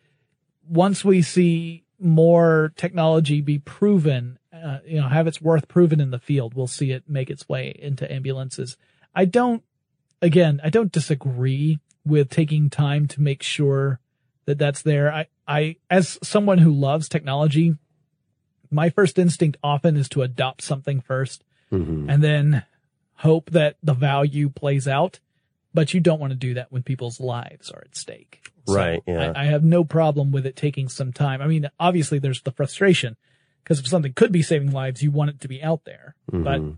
once we see more technology be proven, uh, you know, have its worth proven in the field, we'll see it make its way into ambulances. I don't, again, I don't disagree with taking time to make sure that that's there. I, I, as someone who loves technology, my first instinct often is to adopt something first hmm and then hope that the value plays out. But you don't want to do that when people's lives are at stake. So Right, yeah. I, I have no problem with it taking some time. I mean, obviously there's the frustration because if something could be saving lives, you want it to be out there. But Mhm.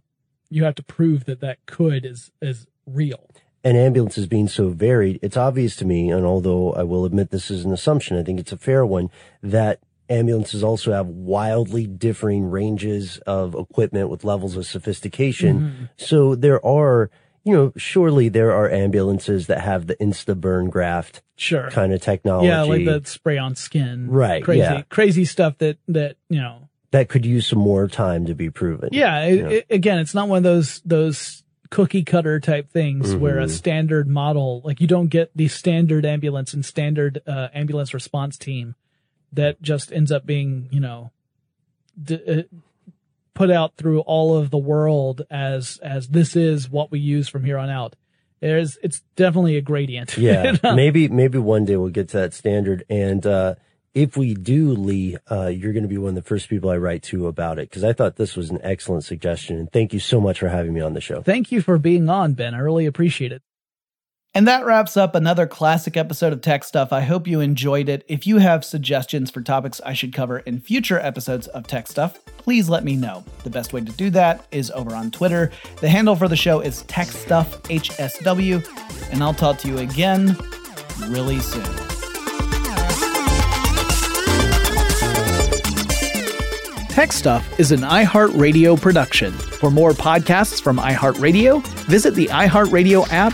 you have to prove that that could is is real. And ambulances being so varied, it's obvious to me, and although I will admit this is an assumption, I think it's a fair one, that ambulances also have wildly differing ranges of equipment with levels of sophistication. Mm-hmm. So there are, you know, surely there are ambulances that have the insta burn graft sure. kind of technology. Yeah, like the spray on skin. Right. Crazy, yeah. crazy stuff that, that, you know, that could use some more time to be proven. Yeah. It, it, again, it's not one of those, those cookie cutter type things mm-hmm. where a standard model, like you don't get the standard ambulance and standard, uh, ambulance response team that just ends up being, you know, d- uh, put out through all of the world as, as this is what we use from here on out. There's, it's definitely a gradient. Yeah. maybe, maybe one day we'll get to that standard and, uh, if we do, Lee, uh, you're going to be one of the first people I write to about it because I thought this was an excellent suggestion. And thank you so much for having me on the show. Thank you for being on, Ben. I really appreciate it. And that wraps up another classic episode of Tech Stuff. I hope you enjoyed it. If you have suggestions for topics I should cover in future episodes of Tech Stuff, please let me know. The best way to do that is over on Twitter. The handle for the show is TechStuffHSW, and I'll talk to you again really soon. Tech Stuff is an iHeartRadio production. For more podcasts from iHeartRadio, visit the iHeartRadio app,